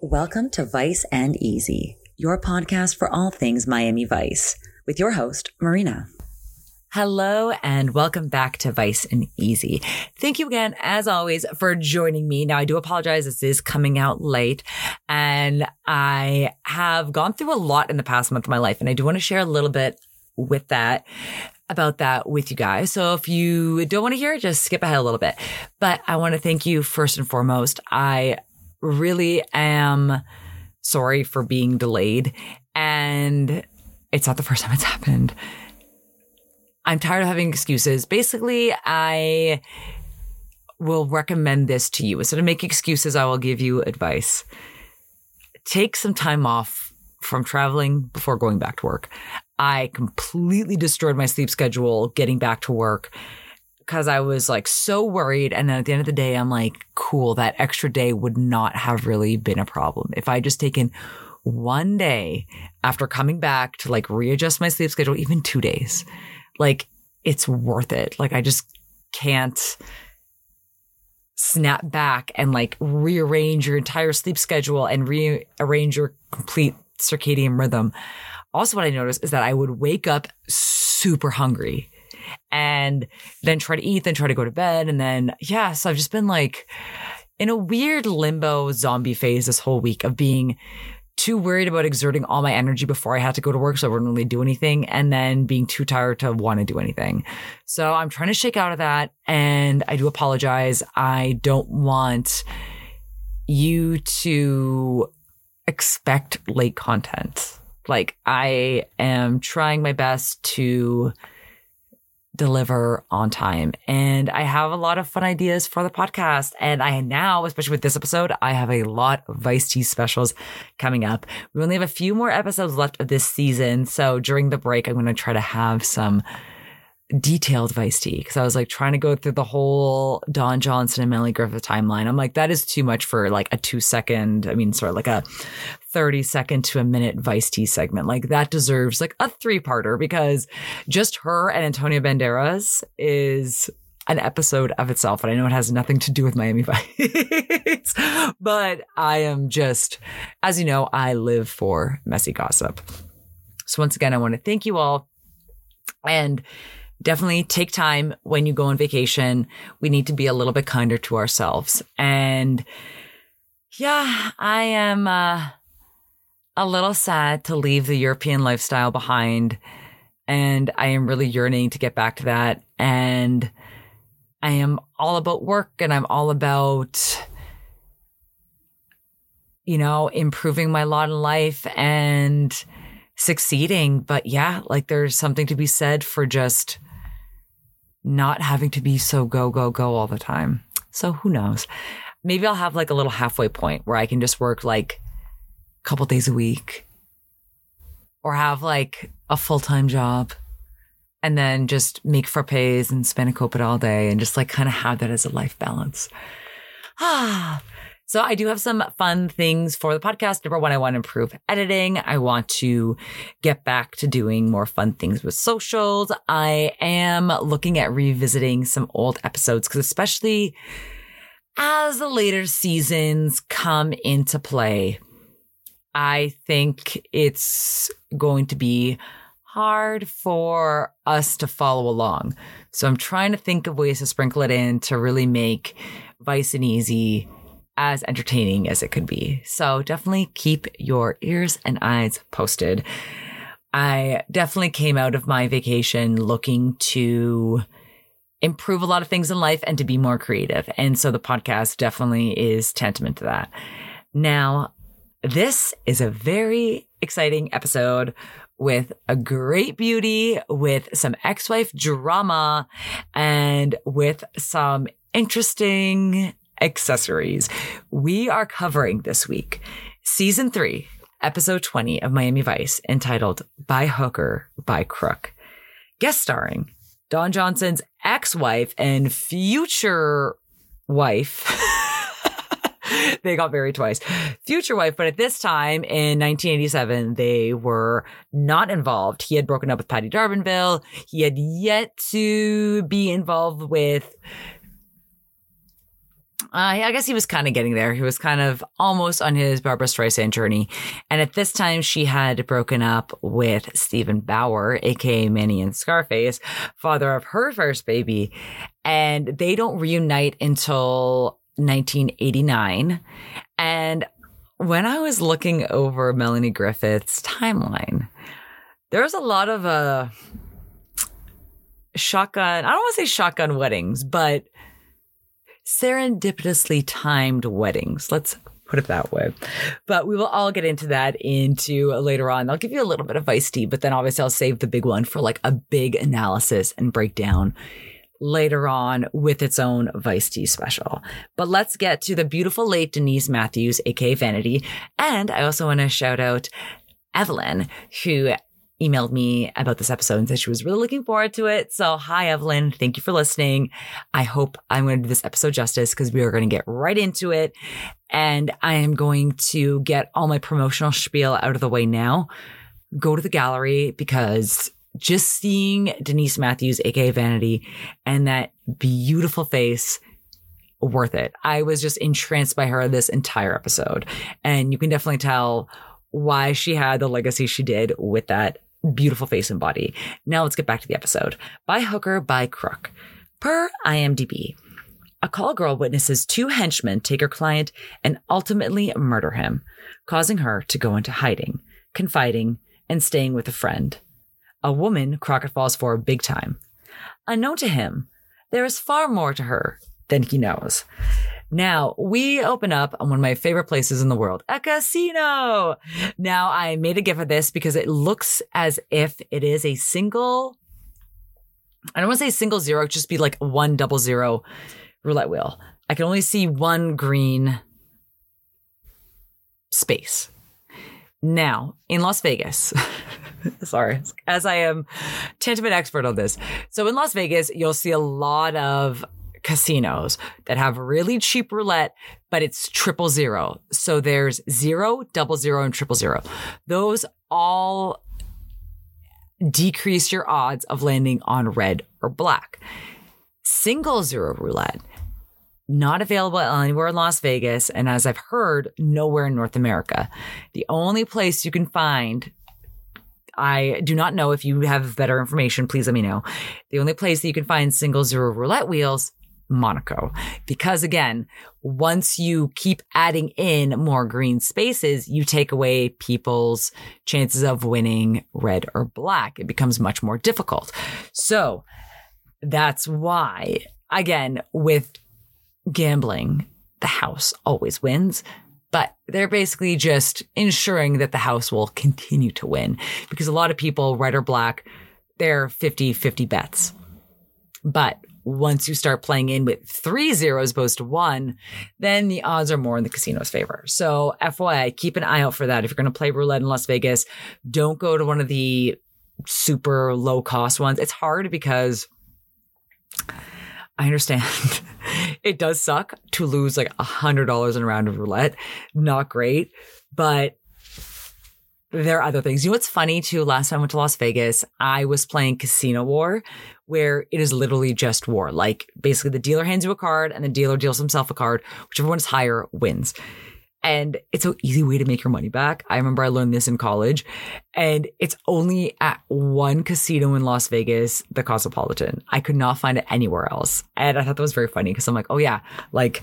Welcome to Vice and Easy, your podcast for all things Miami Vice, with your host, Marina. Hello and welcome back to Vice and Easy. Thank you again, as always, for joining me. Now, I do apologize. This is coming out late and I have gone through a lot in the past month of my life and I do want to share a little bit with that about that with you guys. So if you don't want to hear it, just skip ahead a little bit. But I want to thank you first and foremost. I really am sorry for being delayed. And it's not the first time it's happened. I'm tired of having excuses. Basically, I will recommend this to you. Instead of making excuses, I will give you advice. Take some time off from traveling before going back to work. I completely destroyed my sleep schedule getting back to work because I was like so worried. And then at the end of the day, I'm like, cool, that extra day would not have really been a problem. If I just taken one day after coming back to like readjust my sleep schedule, even two days, like it's worth it. Like I just can't snap back and like rearrange your entire sleep schedule and rearrange your complete circadian rhythm. Also, what I noticed is that I would wake up super hungry and then try to eat, then try to go to bed. And then, yeah, so I've just been like in a weird limbo zombie phase this whole week of being too worried about exerting all my energy before I had to go to work so I wouldn't really do anything and then being too tired to want to do anything. So I'm trying to shake out of that and I do apologize. I don't want you to expect late content. Like I am trying my best to deliver on time. And I have a lot of fun ideas for the podcast. And I now, especially with this episode, I have a lot of Vice Tea specials coming up. We only have a few more episodes left of this season. So during the break, I'm going to try to have some detailed Vice Tea because I was like trying to go through the whole Don Johnson and Melanie Griffith timeline. I'm like, that is too much for like a two second, I mean, sort of like a 30 second to a minute Vice Tea segment. Like that deserves like a three parter because just her and Antonio Banderas is an episode of itself. And I know it has nothing to do with Miami Vice, but I am just, as you know, I live for messy gossip. So once again, I want to thank you all. And definitely take time when you go on vacation. We need to be a little bit kinder to ourselves. And yeah, I am uh, a little sad to leave the European lifestyle behind. And I am really yearning to get back to that. And I am all about work and I'm all about, you know, improving my lot in life and succeeding. But yeah, like there's something to be said for just not having to be so go, go, go all the time. So who knows? Maybe I'll have like a little halfway point where I can just work like couple days a week or have like a full time job and then just make frappes and spend a spanakopita all day and just like kind of have that as a life balance. Ah, so I do have some fun things for the podcast. Number one, I want to improve editing. I want to get back to doing more fun things with socials. I am looking at revisiting some old episodes because especially as the later seasons come into play, I think it's going to be hard for us to follow along. So I'm trying to think of ways to sprinkle it in to really make Vice and Easy as entertaining as it could be. So definitely keep your ears and eyes posted. I definitely came out of my vacation looking to improve a lot of things in life and to be more creative. And so the podcast definitely is tantamount to that. Now, this is a very exciting episode with a great beauty, with some ex-wife drama, and with some interesting accessories. We are covering this week season three, episode 20 of Miami Vice entitled By Hooker, by Crook. Guest starring Don Johnson's ex wife and future wife. they got married twice. Future wife, but at this time in 1987, they were not involved. He had broken up with Patti D'Arbanville. He had yet to be involved with Uh, I guess he was kind of getting there. He was kind of almost on his Barbra Streisand journey. And at this time, she had broken up with Steven Bauer, aka Manny and Scarface, father of her first baby. And they don't reunite until 1989. And when I was looking over Melanie Griffith's timeline, there was a lot of uh, shotgun, I don't want to say shotgun weddings, but serendipitously timed weddings. Let's put it that way. But we will all get into that into later on. I'll give you a little bit of iced tea, but then obviously I'll save the big one for like a big analysis and breakdown later on with its own Vice Tea special. But let's get to the beautiful late Denise Matthews, aka Vanity. And I also want to shout out Evelyn, who emailed me about this episode and said she was really looking forward to it. So, hi, Evelyn. Thank you for listening. I hope I'm going to do this episode justice because we are going to get right into it. And I am going to get all my promotional spiel out of the way now. Go to the gallery because just seeing Denise Matthews, aka Vanity, and that beautiful face, worth it. I was just entranced by her this entire episode. And you can definitely tell why she had the legacy she did with that beautiful face and body. Now let's get back to the episode. By hooker, by crook. Per IMDb, a call girl witnesses two henchmen take her client and ultimately murder him, causing her to go into hiding, confiding, and staying with a friend. A woman Crockett falls for big time. Unknown to him, there is far more to her than he knows. Now we open up on one of my favorite places in the world, a casino. Now I made a gif of this because it looks as if it is a single, I don't want to say single zero, just be like one double zero roulette wheel. I can only see one green space. Now in Las Vegas, sorry, as I am tantamount expert on this. So in Las Vegas, you'll see a lot of casinos that have really cheap roulette, but it's triple zero. So there's zero, double zero, and triple zero. Those all decrease your odds of landing on red or black. Single zero roulette, not available anywhere in Las Vegas. And as I've heard, nowhere in North America. The only place you can find I do not know if you have better information. Please let me know. The only place that you can find single zero roulette wheels Monaco. Because again, once you keep adding in more green spaces, you take away people's chances of winning red or black. It becomes much more difficult. So that's why, again, with gambling, the house always wins. But they're basically just ensuring that the house will continue to win because a lot of people, red or black, they're 50 50 bets. But once you start playing in with three zeros opposed to one, then the odds are more in the casino's favor. So FYI, keep an eye out for that. If you're going to play roulette in Las Vegas, don't go to one of the super low cost ones. It's hard because I understand it does suck to lose like a hundred dollars in a round of roulette. Not great, but there are other things. You know what's funny too? Last time I went to Las Vegas, I was playing Casino War, where it is literally just war. Like basically the dealer hands you a card and the dealer deals himself a card. Whichever one is higher wins. And it's an easy way to make your money back. I remember I learned this in college and it's only at one casino in Las Vegas, the Cosmopolitan. I could not find it anywhere else. And I thought that was very funny because I'm like, oh yeah, like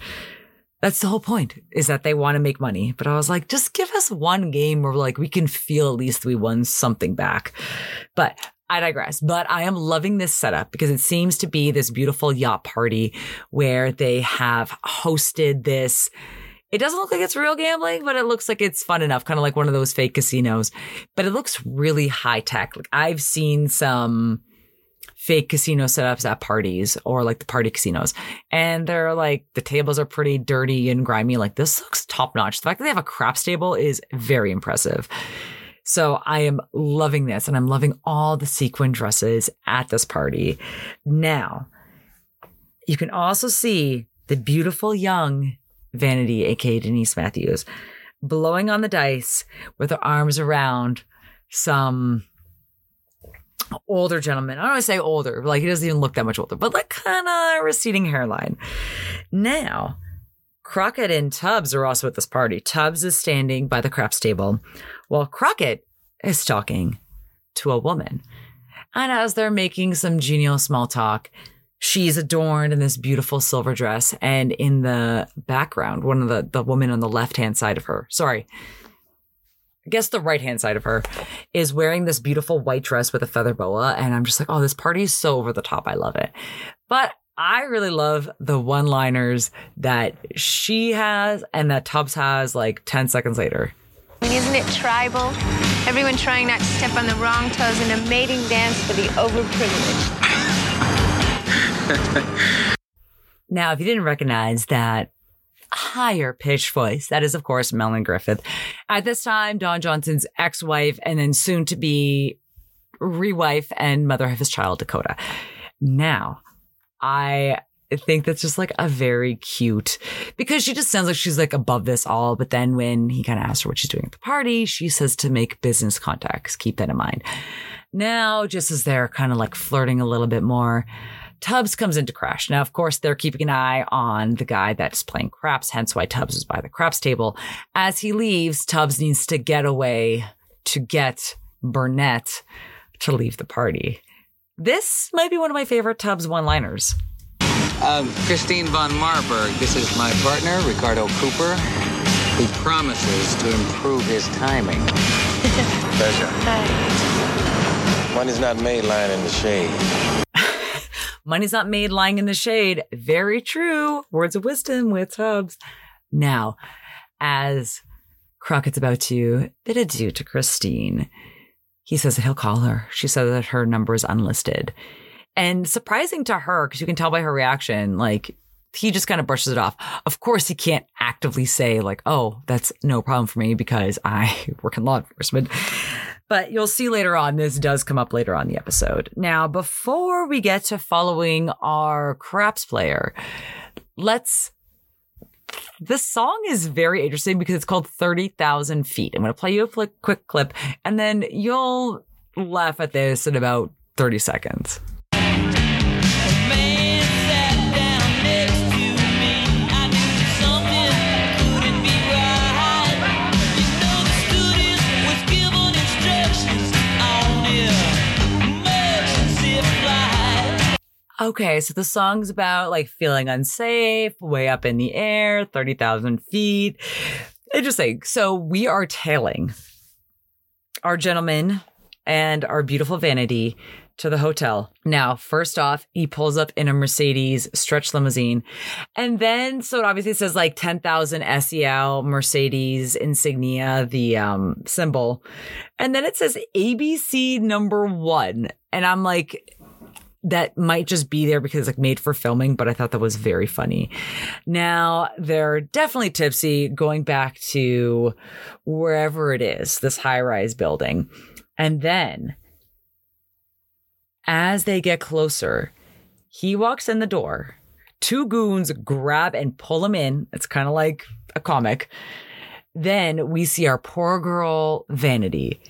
that's the whole point is that they want to make money. But I was like, just give us one game where like we can feel at least we won something back. But I digress, but I am loving this setup because it seems to be this beautiful yacht party where they have hosted this. It doesn't look like it's real gambling, but it looks like it's fun enough, kind of like one of those fake casinos. But it looks really high tech. Like I've seen some fake casino setups at parties or like the party casinos. And they're like, the tables are pretty dirty and grimy. Like this looks top notch. The fact that they have a craps table is very impressive. So I am loving this and I'm loving all the sequin dresses at this party. Now, you can also see the beautiful young Vanity, aka Denise Matthews, blowing on the dice with her arms around some older gentleman. I don't want to say older, like he doesn't even look that much older, but like kind of receding hairline. Now, Crockett and Tubbs are also at this party. Tubbs is standing by the craps table while Crockett is talking to a woman. And as they're making some genial small talk, she's adorned in this beautiful silver dress. And in the background, one of the, the women on the left hand side of her, sorry, I guess the right hand side of her is wearing this beautiful white dress with a feather boa. And I'm just like, oh, this party is so over the top. I love it. But I really love the one liners that she has and that Tubbs has like 10 seconds later. Isn't it tribal? Everyone trying not to step on the wrong toes in a mating dance for the overprivileged. now, if you didn't recognize that higher pitched voice, that is, of course, Melanie Griffith. At this time, Don Johnson's ex wife and then soon to be re wife and mother of his child, Dakota. Now, I think that's just like a very cute because she just sounds like she's like above this all. But then when he kind of asks her what she's doing at the party, she says to make business contacts. Keep that in mind. Now, just as they're kind of like flirting a little bit more, Tubbs comes into crash. Now, of course, they're keeping an eye on the guy that's playing craps, hence why Tubbs is by the craps table. As he leaves, Tubbs needs to get away to get Burnett to leave the party. This might be one of my favorite Tubbs one liners. Um, Christine von Marburg, this is my partner, Ricardo Cooper. He promises to improve his timing. Pleasure. Money's not made lying in the shade. Money's not made lying in the shade. Very true. Words of wisdom with Tubbs. Now, as Crockett's about to bid adieu to Christine, he says that he'll call her. She says that her number is unlisted. And surprising to her, because you can tell by her reaction, like he just kind of brushes it off. Of course, he can't actively say, like, oh, that's no problem for me because I work in law enforcement. But you'll see later on, this does come up later on the episode. Now, before we get to following our craps player, let's this song is very interesting because it's called 30,000 feet. I'm going to play you a quick clip and then you'll laugh at this in about 30 seconds. Okay, so the song's about like feeling unsafe, way up in the air, 30,000 feet. Interesting. So we are tailing our gentleman and our beautiful vanity to the hotel. Now, first off, he pulls up in a Mercedes stretch limousine. And then, so it obviously says like 10,000 SEL Mercedes insignia, the um, symbol. And then it says ABC number one. And I'm like, that might just be there because it's like made for filming, but I thought that was very funny. Now they're definitely tipsy going back to wherever it is, this high rise building. And then as they get closer, he walks in the door. Two goons grab and pull him in. It's kind of like a comic. Then we see our poor girl Vanity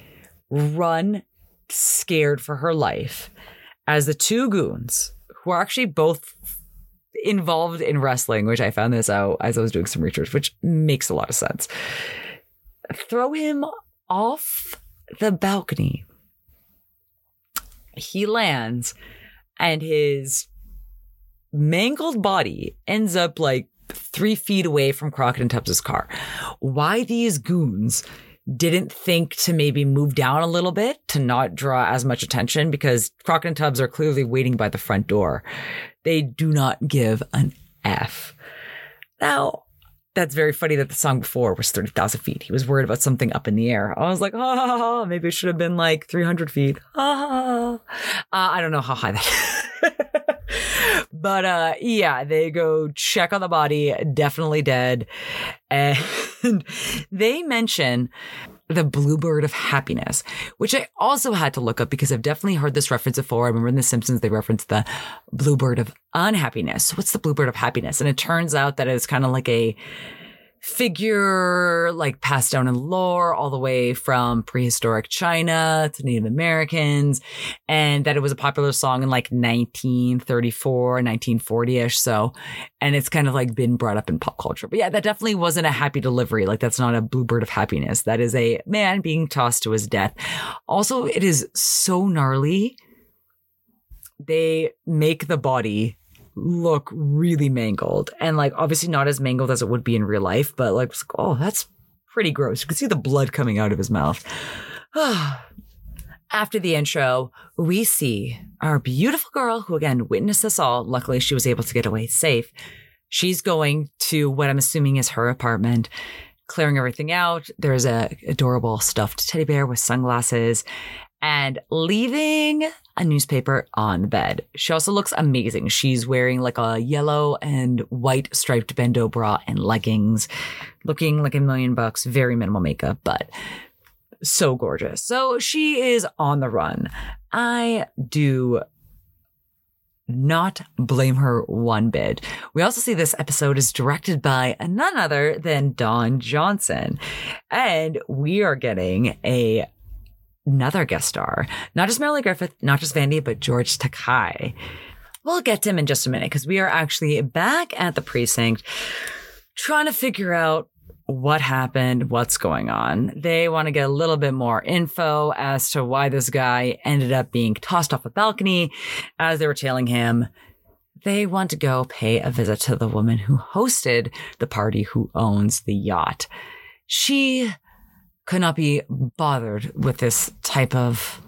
run scared for her life as the two goons, who are actually both involved in wrestling, which I found this out as I was doing some research, which makes a lot of sense, throw him off the balcony. He lands and his mangled body ends up like three feet away from Crockett and Tubbs' car. Why these goons didn't think to maybe move down a little bit to not draw as much attention because Crockett and Tubbs are clearly waiting by the front door. They do not give an F. Now, that's very funny that the song before was 30,000 feet. He was worried about something up in the air. I was like, oh, maybe it should have been like 300 feet. Oh. Uh, I don't know how high that but uh yeah they go check on the body definitely dead and they mention the bluebird of happiness, which I also had to look up because I've definitely heard this reference before. I remember in The Simpsons, they referenced the bluebird of unhappiness. what's the bluebird of happiness? And it turns out that it's kind of like a figure like passed down in lore all the way from prehistoric China to Native Americans and that it was a popular song in like 1934 1940ish so and it's kind of like been brought up in pop culture. But yeah that definitely wasn't a happy delivery. Like that's not a bluebird of happiness. That is a man being tossed to his death. Also it is so gnarly. They make the body look really mangled and like obviously not as mangled as it would be in real life, but like, oh, that's pretty gross. You can see the blood coming out of his mouth. After the intro, we see our beautiful girl who again witnessed this all. Luckily, she was able to get away safe. She's going to what I'm assuming is her apartment, clearing everything out. There's a adorable stuffed teddy bear with sunglasses and leaving a newspaper on the bed. She also looks amazing. She's wearing like a yellow and white striped bandeau bra and leggings, looking like a million bucks, very minimal makeup, but so gorgeous. So she is on the run. I do not blame her one bit. We also see this episode is directed by none other than Don Johnson. And we are getting a another guest star, not just Melanie Griffith, not just Vanity, but George Takei. We'll get to him in just a minute because we are actually back at the precinct trying to figure out what happened, what's going on. They want to get a little bit more info as to why this guy ended up being tossed off a balcony as they were tailing him. They want to go pay a visit to the woman who hosted the party who owns the yacht. She could not be bothered with this type of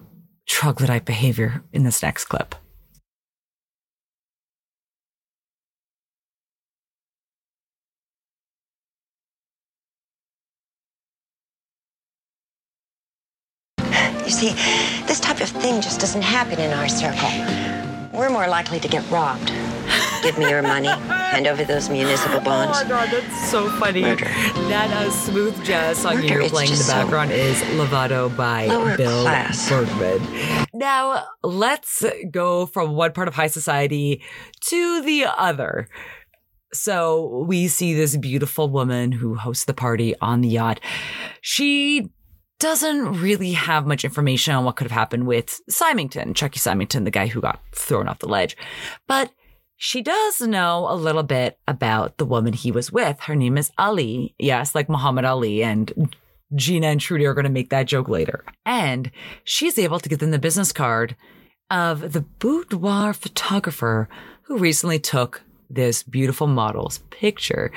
troglodyte behavior in this next clip. You see, this type of thing just doesn't happen in our circle. We're more likely to get robbed. Give me your money. Hand over those municipal bonds. Oh my god, that's so funny. Murder. That uh, smooth jazz song Murder, you're playing in the just so background is Lovato by Bill class. Bergman. Now, let's go from one part of high society to the other. So we see this beautiful woman who hosts the party on the yacht. She doesn't really have much information on what could have happened with Symington, Chucky Symington, the guy who got thrown off the ledge. But she does know a little bit about the woman he was with. Her name is Ali. Yes, like Muhammad Ali and Gina and Trudy are going to make that joke later. And she's able to get them the business card of the boudoir photographer who recently took this beautiful model's picture.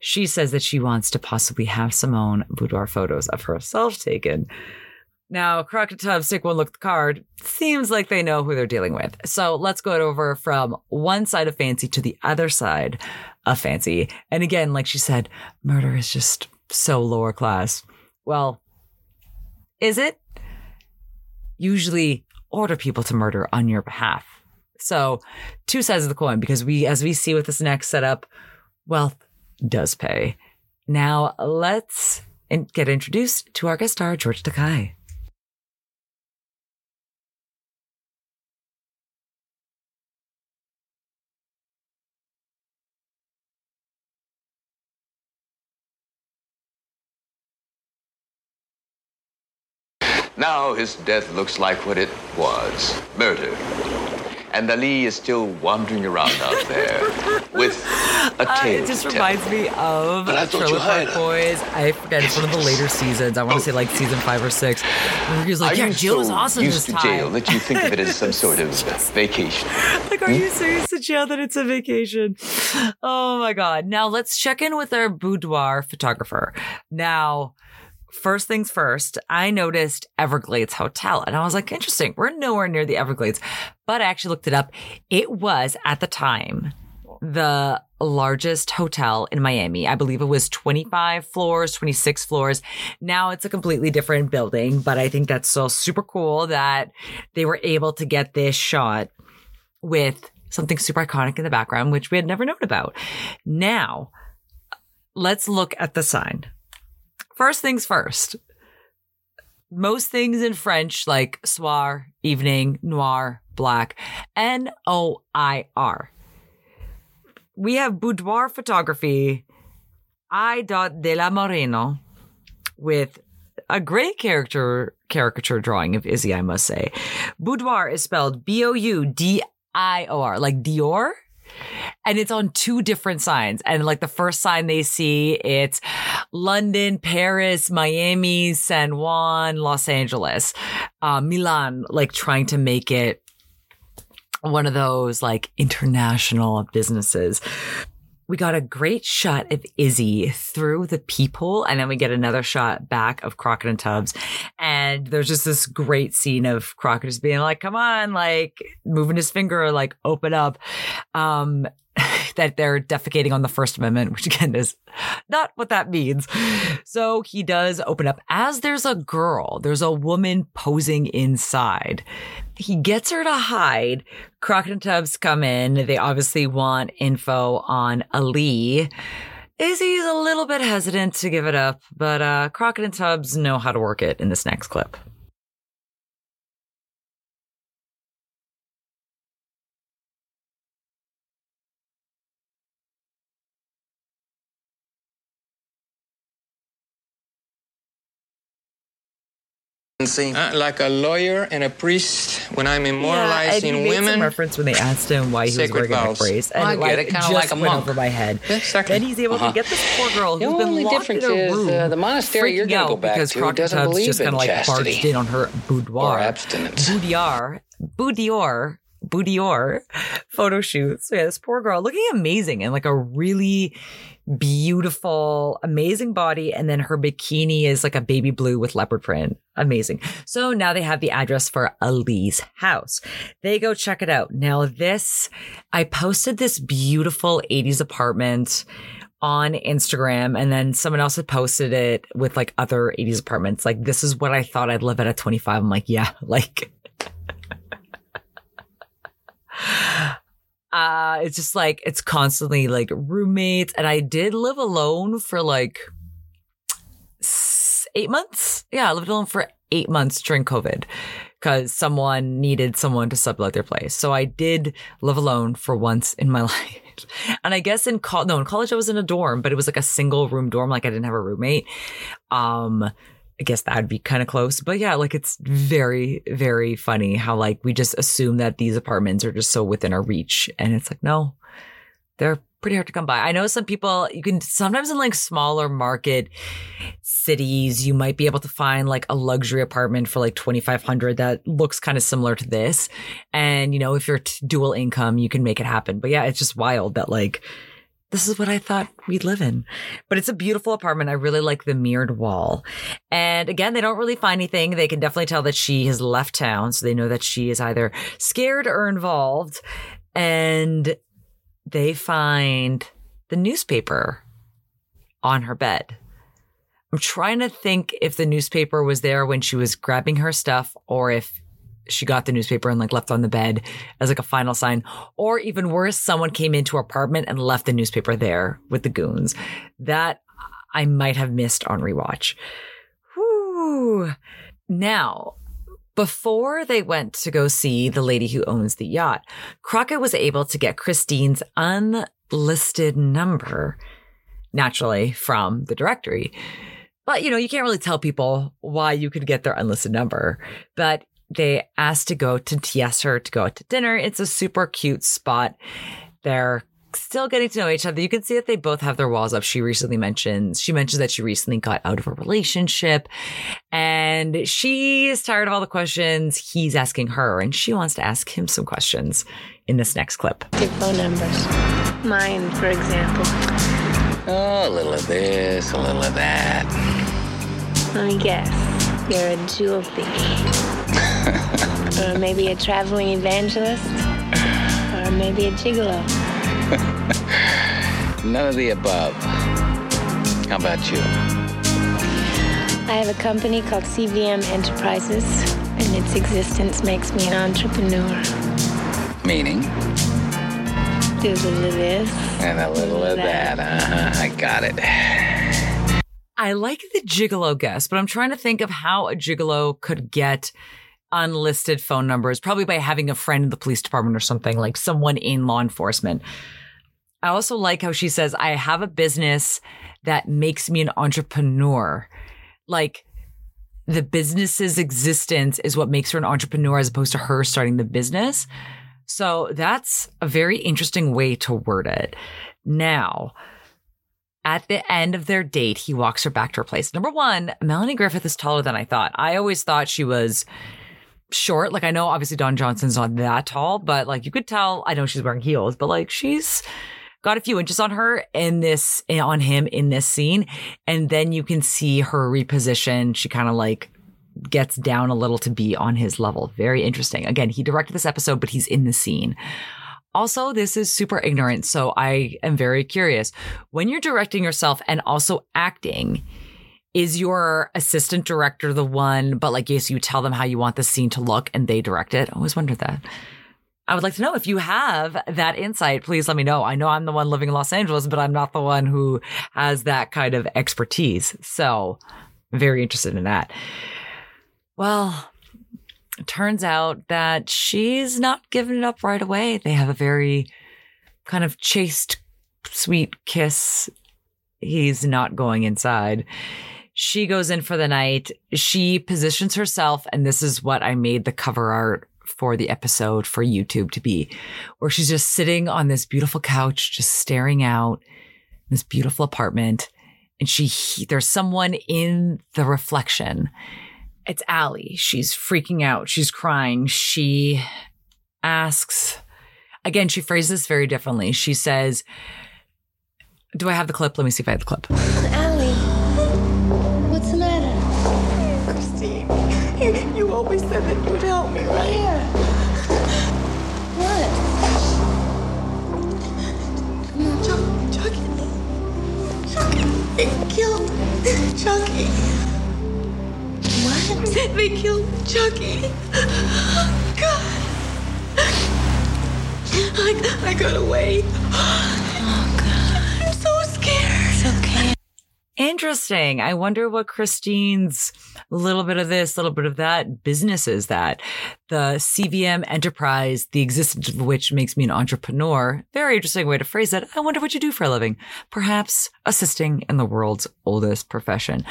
She says that she wants to possibly have Simone boudoir photos of herself taken. Now, Krakatov take one look the card. Seems like they know who they're dealing with. So let's go over from one side of fancy to the other side of fancy. And again, like she said, murder is just so lower class. Well, is it? Usually order people to murder on your behalf. So two sides of the coin because we, as we see with this next setup, wealth does pay. Now let's get introduced to our guest star, George Takei. Now his death looks like what it was murder. And Ali is still wandering around out there with a Uh, it just to reminds me of But I thought Trailer Park. Boys. I forget it's one of the later seasons. I want to say like season five or six. Where he was like, Are "Yeah, you jail so is awesome used this to time." jail that you think of it as some sort of vacation? Like, are you so used to jail that it's a vacation? Oh my God. Now let's check in with our boudoir photographer. Now, first things first, I noticed Everglades Hotel and I was like, interesting. We're nowhere near the Everglades, but I actually looked it up. It was at the time the largest hotel in Miami. I believe it was 25 floors, 26 floors. Now it's a completely different building, but I think that's still super cool that they were able to get this shot with something super iconic in the background, which we had never known about. Now, let's look at the sign. First things first. Most things in French, like soir, evening, noir, black, N O I R. We have boudoir photography. I. Dot de la Moreno with a great character caricature drawing of Izzy, I must say. Boudoir is spelled B O U D I O R, like Dior. And it's on two different signs. And like the first sign they see, it's London, Paris, Miami, San Juan, Los Angeles, uh, Milan, like trying to make it one of those like international businesses we got a great shot of Izzy through the peephole, and then we get another shot back of Crockett and Tubbs. And there's just this great scene of Crockett just being like, come on, like moving his finger, like open up. Um, that they're defecating on the First Amendment, which again is not what that means. So he does open up as there's a girl, there's a woman posing inside. He gets her to hide. Crockett and Tubbs come in. They obviously want info on Ali. Izzy's a little bit hesitant to give it up, but uh, Crockett and Tubbs know how to work it in this next clip. Uh, like a lawyer and a priest when I'm Yeah, and immortalizing he made women. some reference when they asked him why he was Sacred wearing a vows. brace, and Oh, I it, get like, it, kinda just like a went monk. over my head. Yeah, exactly. Then he's able Uh-huh. to get this poor girl The who's been only locked difference in a is, room, uh, the monastery you're gonna go back because to doesn't Tubbs believe just kind in of like chastity barged in on her boudoir, or abstinence. boudoir, boudoir, boudoir photo shoot. So yeah, this poor girl looking amazing and like a really beautiful, amazing body. And then her bikini is like a baby blue with leopard print. Amazing. So now they have the address for Ali's house. They go check it out. Now this, I posted this beautiful 80s apartment on Instagram and then someone else had posted it with like other 80s apartments. Like, this is what I thought I'd live at at 25. I'm like, yeah, like, uh, it's just like, it's constantly like roommates. And I did live alone for like eight months. Yeah, I lived alone for eight months during COVID because someone needed someone to sublet their place. So I did live alone for once in my life. And I guess in college, no, in college I was in a dorm, but it was like a single room dorm. Like I didn't have a roommate. Um, I guess that'd be kind of close. But yeah, like it's very, very funny how like we just assume that these apartments are just so within our reach. And it's like, no, they're pretty hard to come by. I know some people you can sometimes in like smaller market cities, you might be able to find like a luxury apartment for like 2500 that looks kind of similar to this. And you know, if you're t- dual income, you can make it happen. But yeah, it's just wild that like this is what I thought we'd live in. But it's a beautiful apartment. I really like the mirrored wall. And again, they don't really find anything. They can definitely tell that she has left town. So they know that she is either scared or involved. And they find the newspaper on her bed. I'm trying to think if the newspaper was there when she was grabbing her stuff or if she got the newspaper and like left on the bed as like a final sign. Or even worse, someone came into her apartment and left the newspaper there with the goons. That I might have missed on rewatch. Whew. Now, before they went to go see the lady who owns the yacht, Crockett was able to get Christine's unlisted number, naturally, from the directory. But, you know, you can't really tell people why you could get their unlisted number. But they asked to go to Tieser to go out to dinner. It's a super cute spot. They're still getting to know each other. You can see that they both have their walls up. She recently mentions, she mentions that she recently got out of a relationship and she is tired of all the questions he's asking her and she wants to ask him some questions in this next clip. Your phone numbers. Mine, for example. Oh, a little of this, a little of that. Let me guess. You're a jewel thief. Or maybe a traveling evangelist. Or maybe a gigolo. None of the above. How about you? I have a company called CVM Enterprises, and its existence makes me an entrepreneur. Meaning? Do a little of this. And a little of that. Uh-huh. I got it. I like the gigolo guess, but I'm trying to think of how a gigolo could get unlisted phone numbers, probably by having a friend in the police department or something, like someone in law enforcement. I also like how she says, I have a business that makes me an entrepreneur. Like the business's existence is what makes her an entrepreneur as opposed to her starting the business. So that's a very interesting way to word it. Now, at the end of their date, he walks her back to her place. Number one, Melanie Griffith is taller than I thought. I always thought she was short. Like I know obviously Don Johnson's not that tall, but like you could tell, I know she's wearing heels, but like she's got a few inches on her in this, eh, on him in this scene. And then you can see her reposition. She kind of like gets down a little to be on his level. Very interesting. Again, he directed this episode, but he's in the scene. Also, this is super ignorant. So I am very curious. When you're directing yourself and also acting, is your assistant director the one, but like, yes, you tell them how you want the scene to look and they direct it? I always wondered that. I would like to know if you have that insight. Please let me know. I know I'm the one living in Los Angeles, but I'm not the one who has that kind of expertise. So, very interested in that. Well, it turns out that she's not giving it up right away. They have a very kind of chaste, sweet kiss. He's not going inside. She goes in for the night. She positions herself, and this is what I made the cover art for the episode for YouTube to be, where she's just sitting on this beautiful couch, just staring out this beautiful apartment. And she, there's someone in the reflection it's Allie. She's freaking out. She's crying. She asks, again, she phrases this very differently. She says, Do I have the clip? Let me see if I have the clip. Chucky. What? They killed Chucky. God. I, I got away. Oh, God. I'm so scared. Interesting. I wonder what Christine's little bit of this, little bit of that business is that. The CVM enterprise, the existence of which makes me an entrepreneur. Very interesting way to phrase it. I wonder what you do for a living. Perhaps assisting in the world's oldest profession.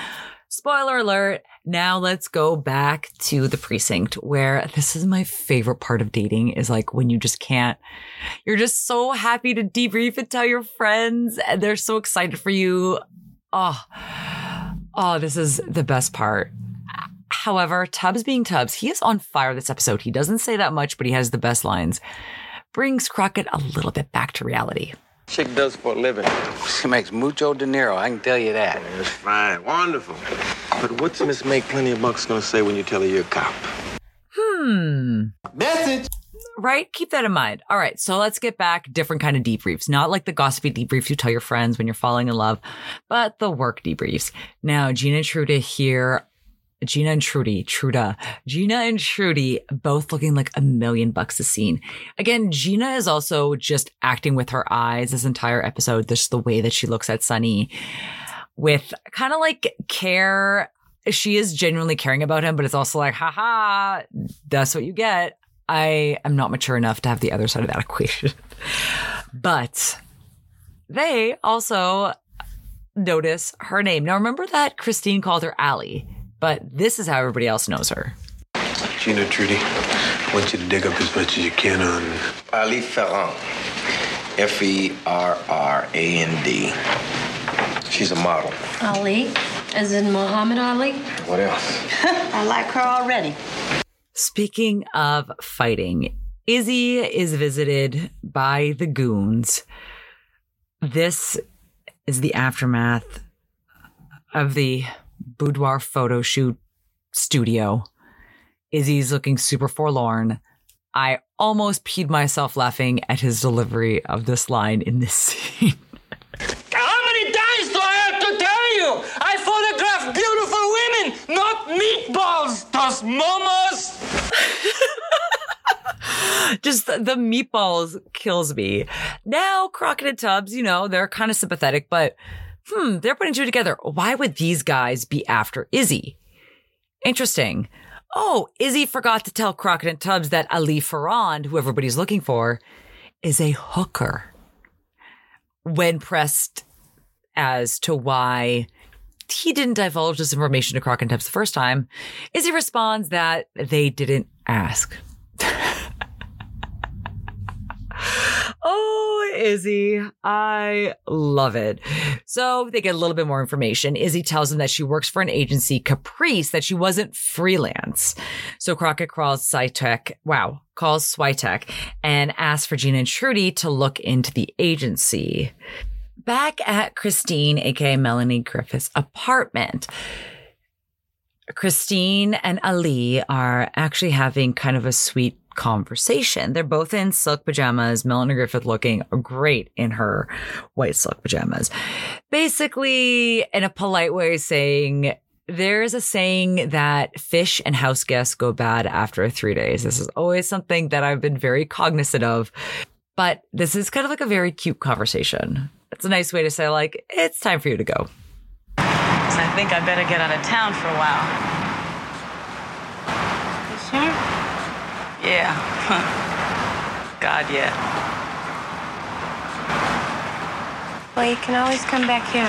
Spoiler alert. Now let's go back to the precinct where this is my favorite part of dating is like when you just can't, you're just so happy to debrief and tell your friends and they're so excited for you. Oh, oh, this is the best part. However, Tubbs being Tubbs, he is on fire this episode. He doesn't say that much, but he has the best lines. Brings Crockett a little bit back to reality. Chick does for a living. She makes mucho dinero, I can tell you that. That's fine. Wonderful. But what's Miss Make Plenty of Bucks gonna say when you tell her you're a cop? Hmm. Message! Right? Keep that in mind. All right. So let's get back different kind of debriefs, not like the gossipy debriefs you tell your friends when you're falling in love, but the work debriefs. Now, Gina and Truda here. Gina and Trudy, Truda, Gina and Trudy, both looking like a million bucks a scene. Again, Gina is also just acting with her eyes this entire episode, just the way that she looks at Sonny with kind of like care. She is genuinely caring about him, but it's also like, haha, that's what you get. I am not mature enough to have the other side of that equation. but they also notice her name. Now, remember that Christine called her Allie, but this is how everybody else knows her. Gina Trudy, I want you to dig up as much as you can on Ali Ferrand. F E R R A N D. She's a model. Ali, as in Muhammad Ali? What else? I like her already. Speaking of fighting, Izzy is visited by the goons. This is the aftermath of the boudoir photo shoot studio. Izzy's looking super forlorn. I almost peed myself laughing at his delivery of this line in this scene. How many times do I have to tell you? I photograph beautiful women, not meatballs, those momos. Just the, meatballs kills me. Now, Crockett and Tubbs, you know, they're kind of sympathetic, but hmm, they're putting two together. Why would these guys be after Izzy? Interesting. Oh, Izzy forgot to tell Crockett and Tubbs that Ali Ferrand, who everybody's looking for, is a hooker. when pressed as to why he didn't divulge this information to Crockett and the first time, Izzy responds that they didn't ask. Oh, Izzy, I love it. So they get a little bit more information. Izzy tells them that she works for an agency, Caprice, that she wasn't freelance. So Crockett calls Switek, wow, calls Switek and asks for Gina and Trudy to look into the agency. Back at Christine, aka Melanie Griffith's apartment. Christine and Ali are actually having kind of a sweet conversation. They're both in silk pajamas, Melanie Griffith looking great in her white silk pajamas. Basically, in a polite way, saying, there's a saying that fish and house guests go bad after three days. This is always something that I've been very cognizant of, but this is kind of like a very cute conversation. It's a nice way to say, like, it's time for you to go. I think I better get out of town for a while. You sure? Yeah. God, yeah. Well, you can always come back here.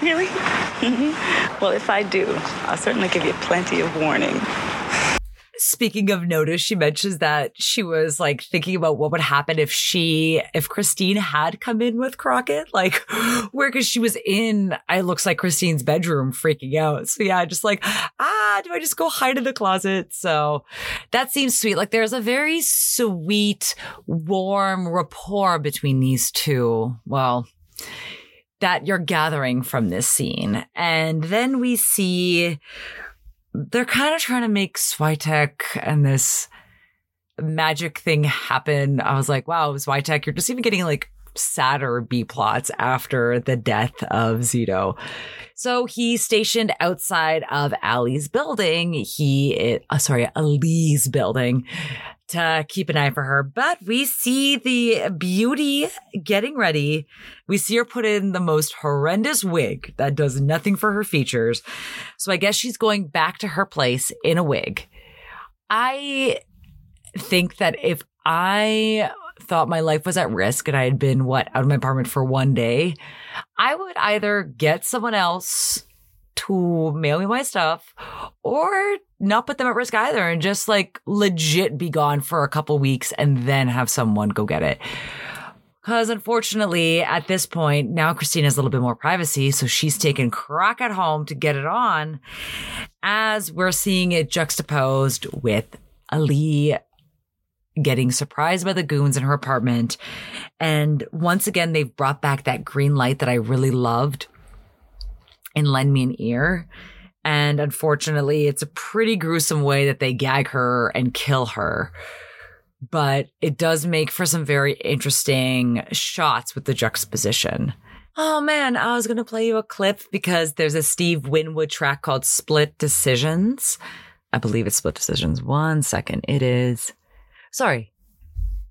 Really? well, if I do, I'll certainly give you plenty of warning. Speaking of notice, she mentions that she was like thinking about what would happen if she, if Christine had come in with Crockett, like where, cause she was in, it looks like Christine's bedroom freaking out. So yeah, just like, ah, do I just go hide in the closet? So that seems sweet. Like there's a very sweet, warm rapport between these two. Well, that you're gathering from this scene. And then we see they're kind of trying to make Switek and this magic thing happen. I was like, wow, Switek, you're just even getting like sadder B plots after the death of Zito. So he's stationed outside of Ali's building. He, uh, sorry, Ali's building to keep an eye for her. But we see the beauty getting ready. We see her put in the most horrendous wig that does nothing for her features. So I guess she's going back to her place in a wig. I think that if I thought my life was at risk and I had been what out of my apartment for one day, I would either get someone else to mail me my stuff or not put them at risk either and just like legit be gone for a couple weeks and then have someone go get it. Because unfortunately, at this point, now Christina has a little bit more privacy. So she's taken Crockett home to get it on as we're seeing it juxtaposed with Ali getting surprised by the goons in her apartment. And once again, they've brought back that green light that I really loved in Lend Me an Ear. And unfortunately, it's a pretty gruesome way that they gag her and kill her. But it does make for some very interesting shots with the juxtaposition. Oh man, I was going to play you a clip because there's a Steve Winwood track called Split Decisions. I believe it's Split Decisions. One second. It is. Sorry,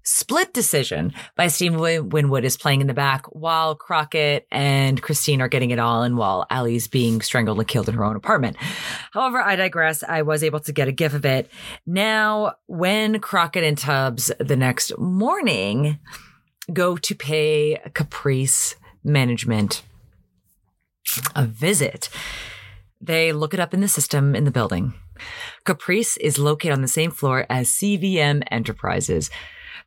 Split Decision by Steve Winwood is playing in the back while Crockett and Christine are getting it all and while Ali's being strangled and killed in her own apartment. However, I digress. I was able to get a gif of it. Now, when Crockett and Tubbs the next morning go to pay Caprice management a visit, they look it up in the system in the building. Caprice is located on the same floor as CVM Enterprises.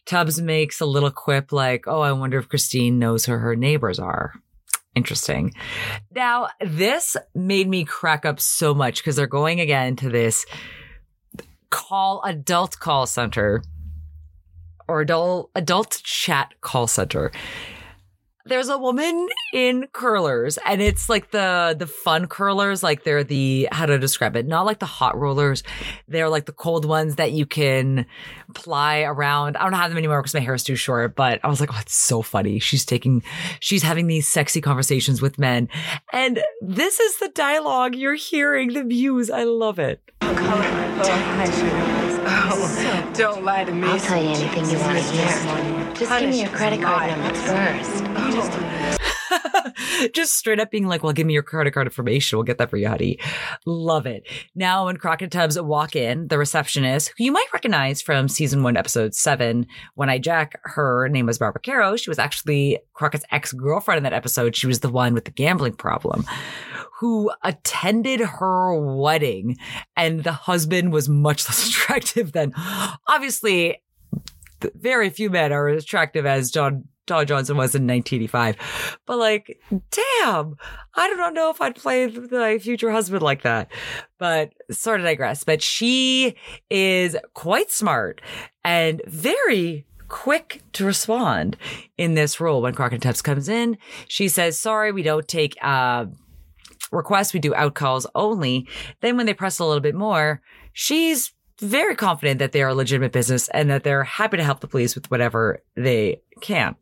Tubbs makes a little quip like, Oh, I wonder if Christine knows who her neighbors are. Interesting. Now, this made me crack up so much because they're going again to this call adult call center or adult adult chat call center there's a woman in curlers and it's like the the fun curlers like they're the how to describe it not like the hot rollers. They're like the cold ones that you can ply around. I don't have them anymore because my hair is too short but i was like oh it's so funny. She's taking she's having these sexy conversations with men. And this is the dialogue. You're hearing the views. I love it Oh, don't lie to me. I'll tell you anything you want to hear. Just give me your credit card number first. Oh. Just straight up being like, well, give me your credit card information. We'll get that for you, honey. Love it. Now, when Crockett Tubbs walk in, the receptionist, who you might recognize from season one, episode seven, One Eyed Jack, her name was Barbara Caro. She was actually Crockett's ex girlfriend in that episode. She was the one with the gambling problem who attended her wedding and the husband was much less attractive than obviously very few men are as attractive as John Don Johnson was in 1985. But like, damn, I don't know if I'd play my future husband like that. But sort of digress. But she is quite smart and very quick to respond in this role when Crockett Tubbs comes in. She says, sorry, we don't take, uh, requests. We do outcalls only. Then when they press a little bit more, she's very confident that they are a legitimate business and that they're happy to help the police with whatever they can.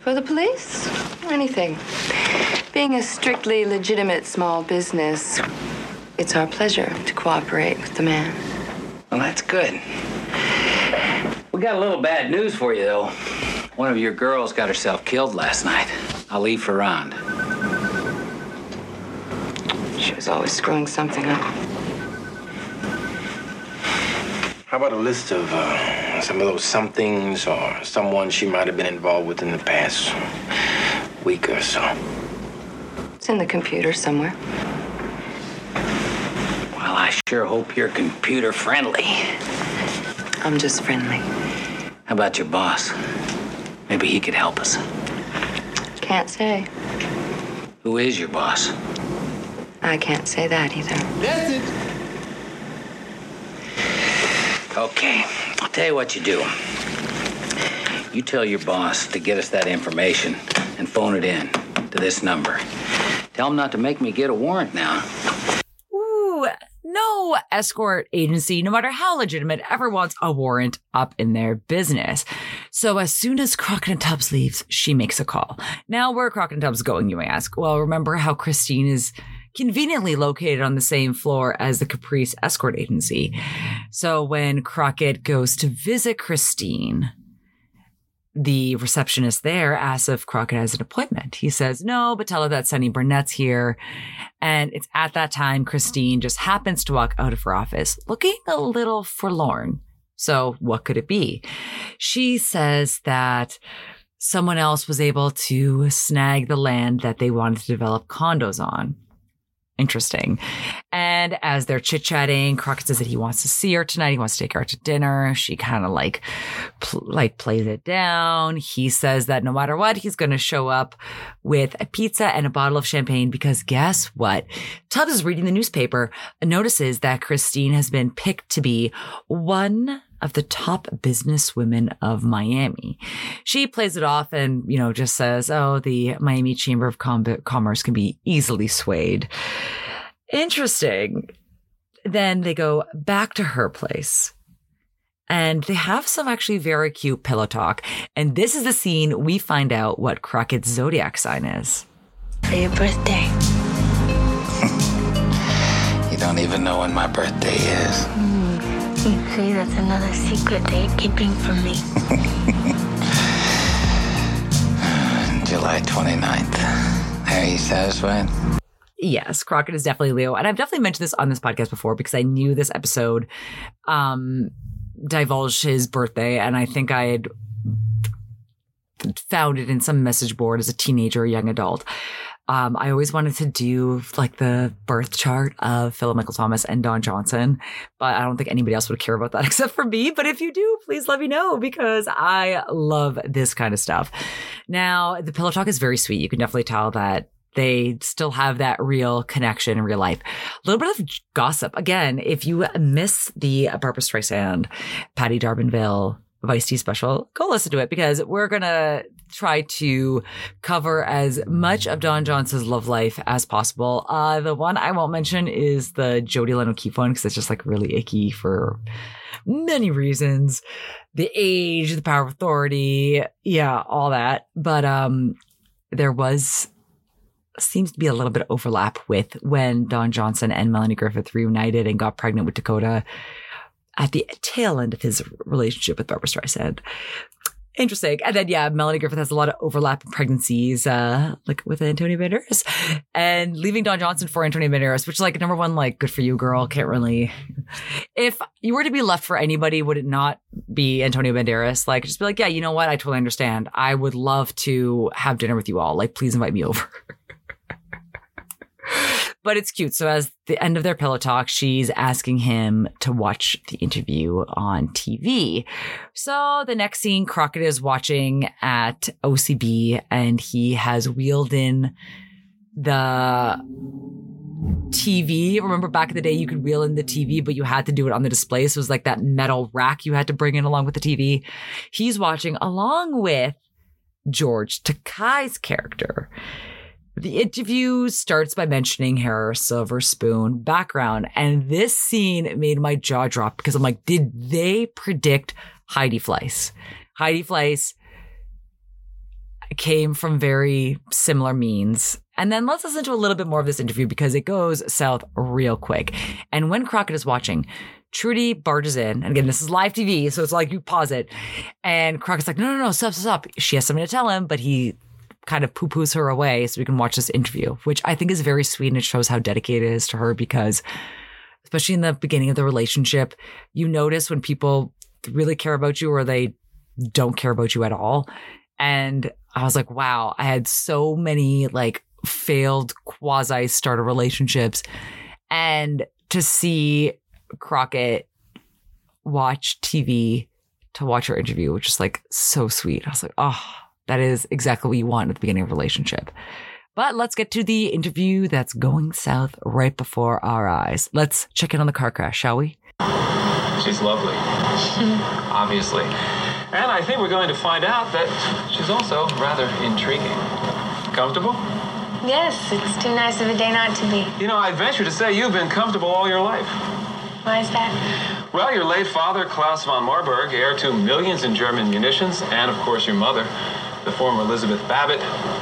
For the police? Anything. Being a strictly legitimate small business, it's our pleasure to cooperate with the man. Well, that's good. We got a little bad news for you, though. One of your girls got herself killed last night. Ali Farrand. She was always screwing something up. How about a list of uh, some of those somethings or someone she might have been involved with in the past week or so? It's in the computer somewhere. Well, I sure hope you're computer friendly. I'm just friendly. How about your boss? Maybe he could help us. Can't say. Who is your boss? I can't say that either. That's it. Okay, I'll tell you what you do. You tell your boss to get us that information and phone it in to this number. Tell him not to make me get a warrant now. Ooh, no escort agency, no matter how legitimate, ever wants a warrant up in their business. So as soon as Crockett and Tubbs leaves, she makes a call. Now, where are Crockett and Tubbs going, you may ask? Well, remember how Christine is conveniently located on the same floor as the Caprice escort agency. So when Crockett goes to visit Christine, the receptionist there asks if Crockett has an appointment. He says no, but tell her that Sonny Burnett's here. And it's at that time Christine just happens to walk out of her office looking a little forlorn. So what could it be? She says that someone else was able to snag the land that they wanted to develop condos on interesting. And as they're chit chatting, Crockett says that he wants to see her tonight. He wants to take her out to dinner. She kind of like, pl- like plays it down. He says that no matter what, he's going to show up with a pizza and a bottle of champagne because guess what? Tubbs is reading the newspaper and notices that Christine has been picked to be one of the top businesswomen of Miami. She plays it off and, you know, just says, oh, the Miami Chamber of Com- Commerce can be easily swayed. Interesting. Then they go back to her place. And they have some actually very cute pillow talk. And this is the scene we find out what Crockett's zodiac sign is. For your birthday. you don't even know when my birthday is. You see, that's another secret that you're keeping from me. July 29th. Are you satisfied? Yes, Crockett is definitely Leo. And I've definitely mentioned this on this podcast before because I knew this episode um divulged his birthday. And I think I had found it in some message board as a teenager, or young adult. Um, I always wanted to do like the birth chart of Philip Michael Thomas and Don Johnson, but I don't think anybody else would care about that except for me. But if you do, please let me know because I love this kind of stuff. Now, the pillow talk is very sweet. You can definitely tell that they still have that real connection in real life. A little bit of gossip. Again, if you miss the Barbra Streisand, Patti D'Arbanville Vice T special, go listen to it because we're going to try to cover as much of Don Johnson's love life as possible. Uh, the one I won't mention is the Jodi Lyn O'Keefe one because it's just like really icky for many reasons. The age, the power of authority, yeah, all that. But um, there was seems to be a little bit of overlap with when Don Johnson and Melanie Griffith reunited and got pregnant with Dakota at the tail end of his relationship with Barbra Streisand. Interesting. And then yeah, Melanie Griffith has a lot of overlap pregnancies, uh, like with Antonio Banderas, and leaving Don Johnson for Antonio Banderas, which is like number one, like good for you, girl. Can't really. If you were to be left for anybody, would it not be Antonio Banderas? Like just be like, yeah, you know what? I totally understand. I would love to have dinner with you all. Like, please invite me over. but it's cute. So as the end of their pillow talk, she's asking him to watch the interview on TV. So the next scene, Crockett is watching at OCB and he has wheeled in the TV. Remember back in the day, you could wheel in the TV, but you had to do it on the display. So it was like that metal rack you had to bring in along with the TV. He's watching along with George Takei's character. The interview starts by mentioning Harris Silver Spoon background. And this scene made my jaw drop because I'm like, did they predict Heidi Fleiss? Heidi Fleiss came from very similar means. And then let's listen to a little bit more of this interview because it goes south real quick. And when Crockett is watching, Trudy barges in. And again, this is live TV, so it's like you pause it. And Crockett's like, no, no, no, stop, stop, stop. She has something to tell him, but he kind of poo poos her away so we can watch this interview, which I think is very sweet and it shows how dedicated it is to her because, especially in the beginning of the relationship, you notice when people really care about you or they don't care about you at all. And I was like, wow, I had so many like failed quasi starter relationships. And to see Crockett watch TV to watch her interview, which is like so sweet. I was like, oh, that is exactly what you want at the beginning of a relationship. But let's get to the interview that's going south right before our eyes. Let's check in on the car crash, shall we? She's lovely, obviously. And I think we're going to find out that she's also rather intriguing. Comfortable? Yes, it's too nice of a day not to be. You know, I'd venture to say you've been comfortable all your life. Why is that? Well, your late father, Klaus von Marburg, heir to millions in German munitions, and of course your mother, the former Elizabeth Babbitt,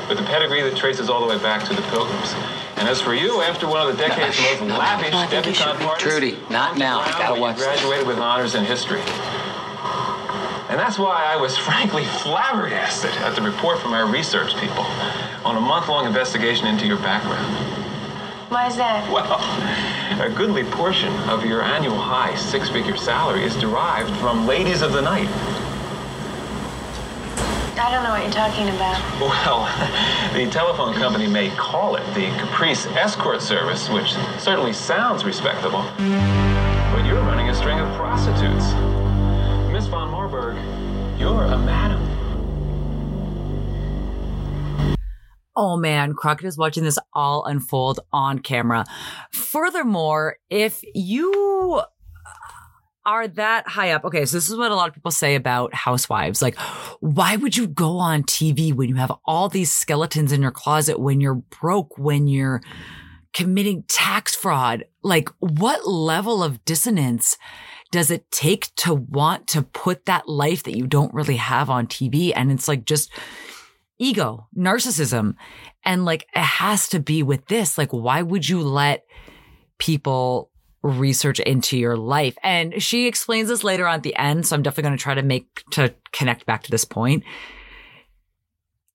with a pedigree that traces all the way back to the Pilgrims. And as for you, after one of the decade's most lavish debutante parties, Trudy, not now. I gotta you watch graduated with honors in history. And that's why I was frankly flabbergasted at the report from our research people on a month-long investigation into your background. Why is that? Well, a goodly portion of your annual high six-figure salary is derived from ladies of the night. I don't know what you're talking about. Well, the telephone company may call it the Caprice Escort Service, which certainly sounds respectable. But you're running a string of prostitutes. Miss von Marburg, you're a madam. Oh man, Crockett is watching this all unfold on camera. Furthermore, if you are that high up, okay, so this is what a lot of people say about housewives. Like, why would you go on TV when you have all these skeletons in your closet, when you're broke, when you're committing tax fraud? Like, what level of dissonance does it take to want to put that life that you don't really have on TV? And it's like just, ego, narcissism. And like, it has to be with this. Like, why would you let people research into your life? And she explains this later on at the end. So I'm definitely going to try to make, to connect back to this point.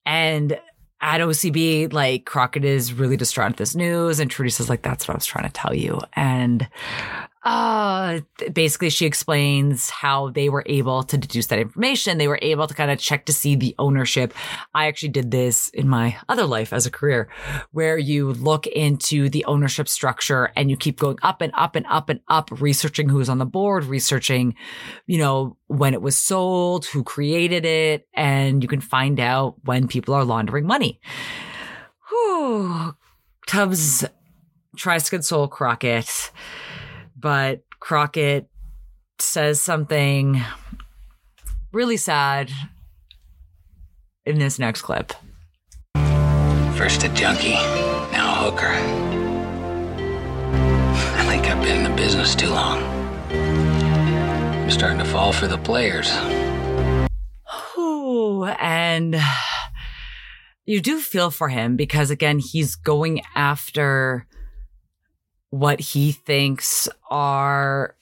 And at OCB, like Crockett is really distraught at this news. And Trudy says, like, that's what I was trying to tell you. And uh, basically she explains how they were able to deduce that information. They were able to kind of check to see the ownership. I actually did this in my other life as a career where you look into the ownership structure and you keep going up and up and up and up, researching who's on the board, researching, you know, when it was sold, who created it, and you can find out when people are laundering money. Whew. Tubbs tries to console Crockett but Crockett says something really sad in this next clip. First a junkie, now a hooker. I think I've been in the business too long. I'm starting to fall for the players. Ooh, and you do feel for him because again, he's going after what he thinks are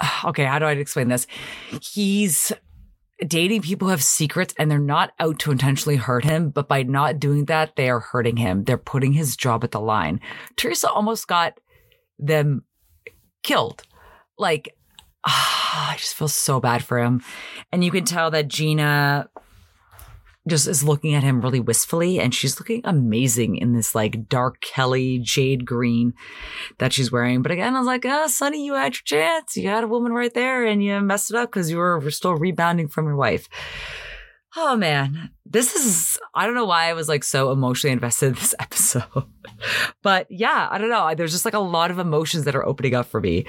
okay, how do I explain this? He's dating people who have secrets and they're not out to intentionally hurt him, but by not doing that, they are hurting him. They're putting his job at the line. Teresa almost got them killed. Like, ah, I just feel so bad for him. And you can tell that Gina just is looking at him really wistfully and she's looking amazing in this like dark Kelly jade green that she's wearing. But again, I was like, oh, Sonny, you had your chance. You had a woman right there and you messed it up because you were still rebounding from your wife. Oh man, this is, I don't know why I was like so emotionally invested in this episode. but yeah, I don't know. There's just like a lot of emotions that are opening up for me.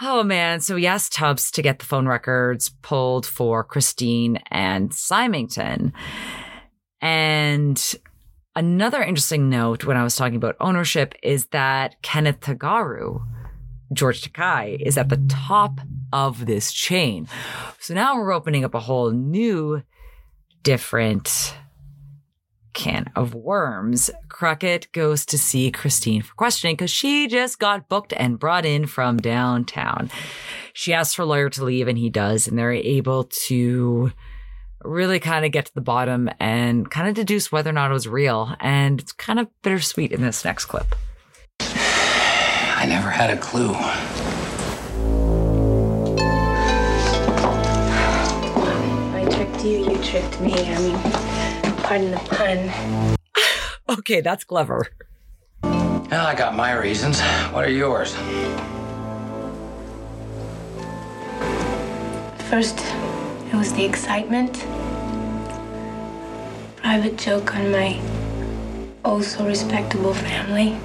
Oh man. So he asked Tubbs to get the phone records pulled for Christine and Symington. And another interesting note when I was talking about ownership is that Kenneth Tagaru, George Takei, is at the top of this chain. So now we're opening up a whole new, different can of worms. Crockett goes to see Christine for questioning because she just got booked and brought in from downtown. She asks her lawyer to leave and he does, and they're able to really kind of get to the bottom and kind of deduce whether or not it was real. And it's kind of bittersweet in this next clip. I never had a clue. I tricked you, you tricked me. I mean, pardon the pun. okay, that's clever. Well, I got my reasons. What are yours? First, it was the excitement. Private joke on my oh so respectable family.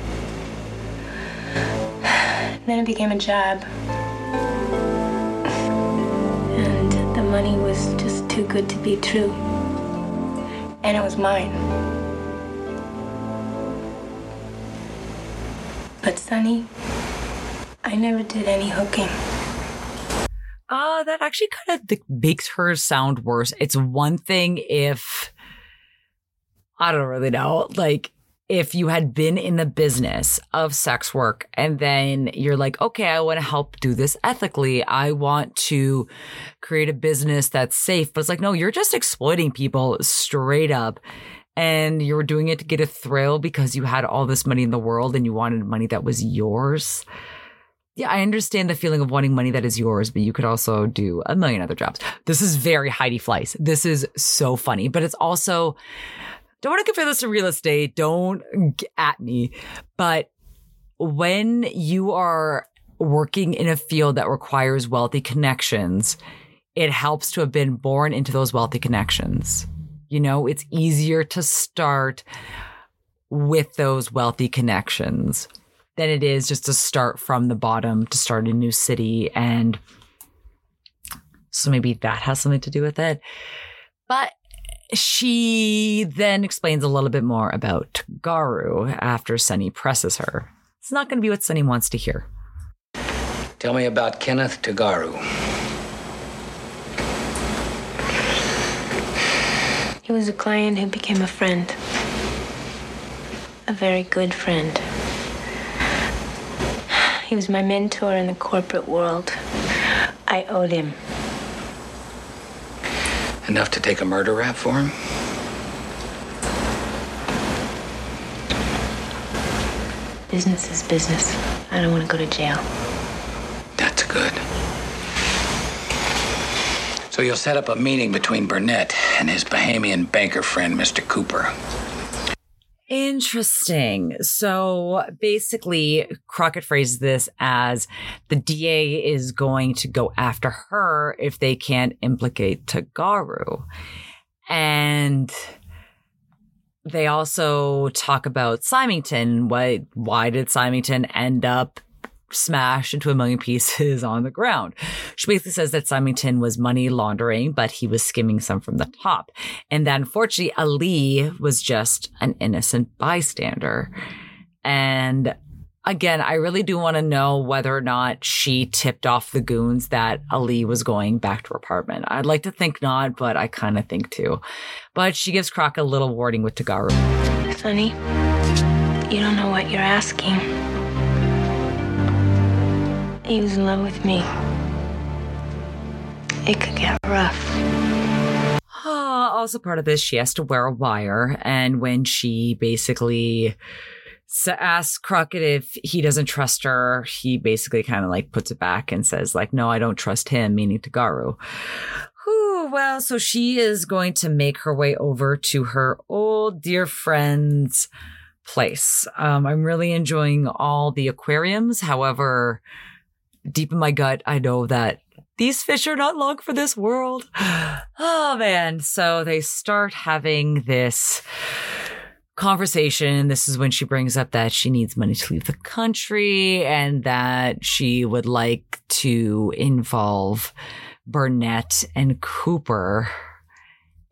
Then it became a job. And the money was just too good to be true. And it was mine. But Sonny, I never did any hooking. Uh, that actually kind of makes her sound worse. It's one thing if, I don't really know, like if you had been in the business of sex work and then you're like, okay, I want to help do this ethically. I want to create a business that's safe. But it's like, no, you're just exploiting people straight up. And you're doing it to get a thrill because you had all this money in the world and you wanted money that was yours. Yeah, I understand the feeling of wanting money that is yours, but you could also do a million other jobs. This is very Heidi Fleiss. This is so funny, but it's also, don't want to compare this to real estate. Don't at me. But when you are working in a field that requires wealthy connections, it helps to have been born into those wealthy connections. You know, it's easier to start with those wealthy connections than it is just to start from the bottom to start a new city. And so maybe that has something to do with it. But she then explains a little bit more about Garu after Sonny presses her. It's not going to be what Sonny wants to hear. Tell me about Kenneth Tagaru. He was a client who became a friend. A very good friend. He was my mentor in the corporate world. I owed him. Enough to take a murder rap for him? Business is business. I don't want to go to jail. That's good. So you'll set up a meeting between Burnett and his Bahamian banker friend, Mr. Cooper. Interesting. So basically, Crockett phrases this as the DA is going to go after her if they can't implicate Tagaru. And they also talk about Symington. Why, why did Symington end up smashed into a million pieces on the ground. She basically says that Symington was money laundering, but he was skimming some from the top. And that unfortunately, Ali was just an innocent bystander. And again, I really do want to know whether or not she tipped off the goons that Ali was going back to her apartment. I'd like to think not, but I kind of think too. But she gives Croc a little warning with Tagaru. Sonny, you don't know what you're asking. He was in love with me. it could get rough. Uh, also, part of this, she has to wear a wire. And when she basically asks Crockett if he doesn't trust her, he basically kind of like puts it back and says, like, no, I don't trust him, meaning Tagaru. Whew, well, so she is going to make her way over to her old dear friend's place. Um, I'm really enjoying all the aquariums. However, deep in my gut, I know that these fish are not long for this world. Oh man. So they start having this conversation. This is when she brings up that she needs money to leave the country and that she would like to involve Burnett and Cooper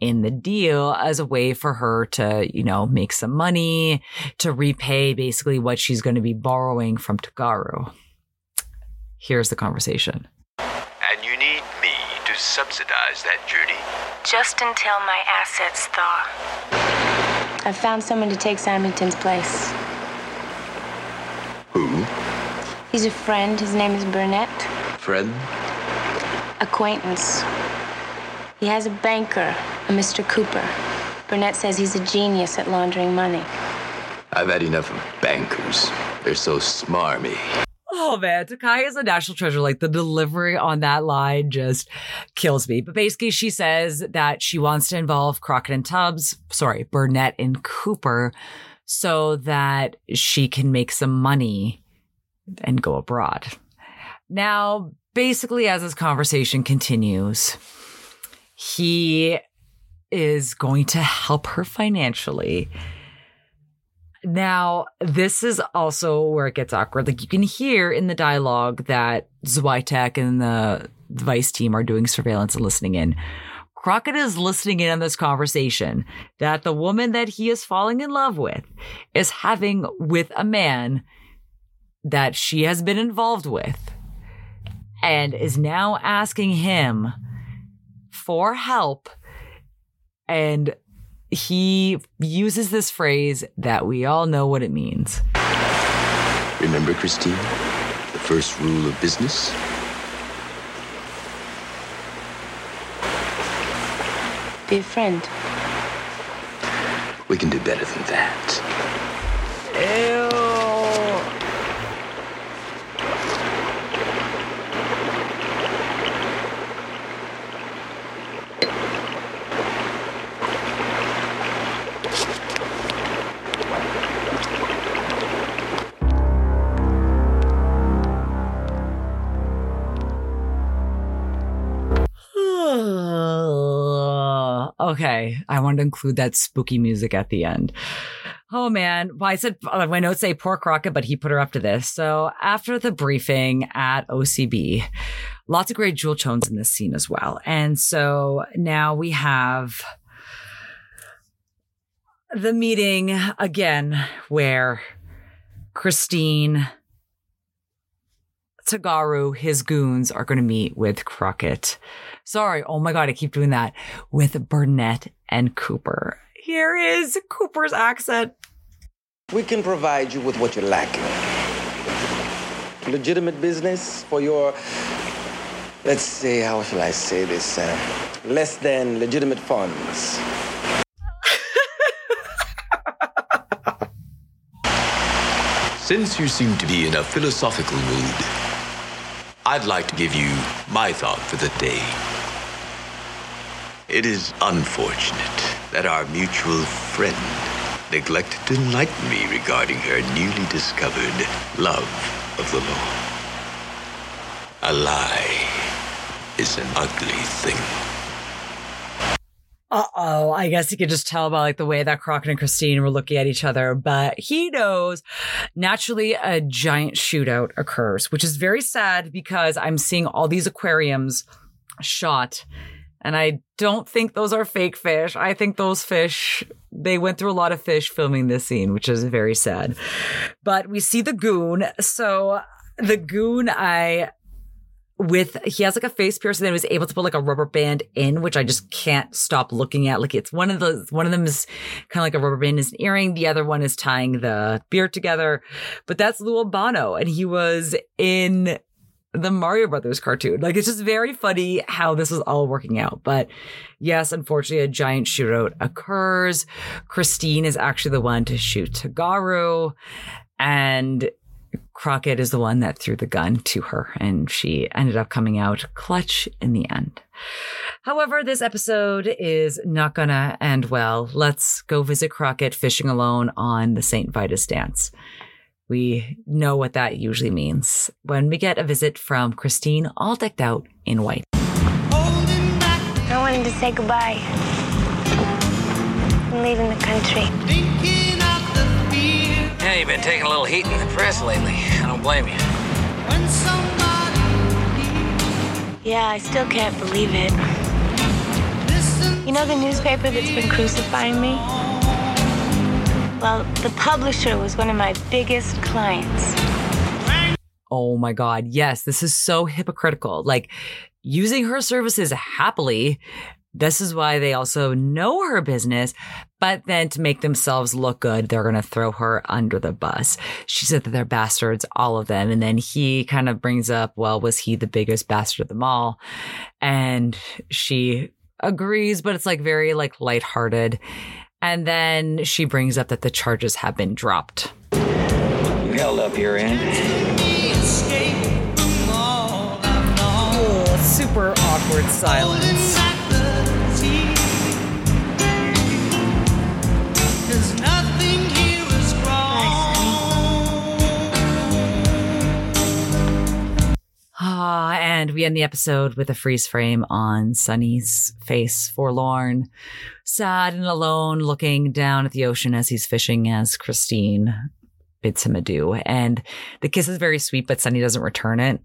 in the deal as a way for her to, you know, make some money to repay basically what she's going to be borrowing from Tagaru. Here's the conversation. And you need me to subsidize that journey. Just until my assets thaw. I've found someone to take Simonton's place. Who? He's a friend. His name is Burnett. Friend? Acquaintance. He has a banker, a Mr. Cooper. Burnett says he's a genius at laundering money. I've had enough of bankers. They're so smarmy. Oh man, Takei is a national treasure. Like the delivery on that line just kills me. But basically, she says that she wants to involve Crockett and Tubbs, sorry, Burnett and Cooper, so that she can make some money and go abroad. Now, basically, as this conversation continues, he is going to help her financially. Now, this is also where it gets awkward. Like you can hear in the dialogue that Switek and the Vice team are doing surveillance and listening in. Crockett is listening in on this conversation that the woman that he is falling in love with is having with a man that she has been involved with and is now asking him for help. And he uses this phrase that we all know what it means. Remember, Christine? The first rule of business? Be a friend. We can do better than that. Ew. Okay, I wanted to include that spooky music at the end. Oh man, well, I said uh, my notes say poor Crockett, but he put her up to this. So after the briefing at OCB, lots of great jewel tones in this scene as well. And so now we have the meeting again where Christine, Tagaru, his goons are going to meet with Crockett. Sorry. Oh my God. I keep doing that with Burnett and Cooper. Here is Cooper's accent. We can provide you with what you're lacking. Legitimate business for your, let's say, how shall I say this, uh, less than legitimate funds. Since you seem to be in a philosophical mood, I'd like to give you my thought for the day. It is unfortunate that our mutual friend neglected to enlighten me regarding her newly discovered love of the law. A lie is an ugly thing. Uh oh. I guess you could just tell by like the way that Crockett and Christine were looking at each other, but he knows naturally a giant shootout occurs, which is very sad because I'm seeing all these aquariums shot. And I don't think those are fake fish. I think those fish, they went through a lot of fish filming this scene, which is very sad. But we see the goon. So the goon, I with he has like a face piercing that he was able to put like a rubber band in, which I just can't stop looking at. Like it's one of the one of them is kind of like a rubber band is an earring. The other one is tying the beard together. But that's Lou Albano, and he was in the Mario Brothers cartoon. Like it's just very funny how this is all working out. But yes, unfortunately, a giant shootout occurs. Christine is actually the one to shoot Tagaru, and Crockett is the one that threw the gun to her, and she ended up coming out clutch in the end. However, this episode is not gonna end well. Let's go visit Crockett fishing alone on the St. Vitus dance. We know what that usually means when we get a visit from Christine, all decked out in white. I wanted to say goodbye. I'm leaving the country. Yeah, you've been taking a little heat in the press lately. I don't blame you. Yeah, I still can't believe it. You know the newspaper that's been crucifying me? Well, the publisher was one of my biggest clients. Oh my God. Yes, this is so hypocritical. Like using her services happily. This is why they also know her business, but then to make themselves look good, they're going to throw her under the bus. She said that they're bastards, all of them. And then he kind of brings up, well, was he the biggest bastard of them all? And she agrees, but it's like very like lighthearted. And then she brings up that the charges have been dropped. You held up your end. Ugh, super awkward silence. Ah, and we end the episode with a freeze frame on Sonny's face, forlorn, sad and alone, looking down at the ocean as he's fishing as Christine bids him adieu. And the kiss is very sweet, but Sunny doesn't return it.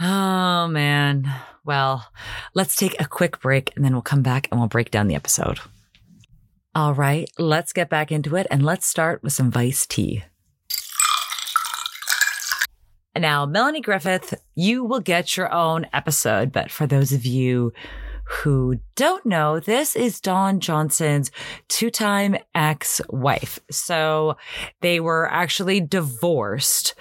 Oh man. Well, let's take a quick break and then we'll come back and we'll break down the episode. All right, let's get back into it and let's start with some Vice tea. Now, Melanie Griffith, you will get your own episode, but for those of you who don't know, this is Don Johnson's two time ex wife. So they were actually divorced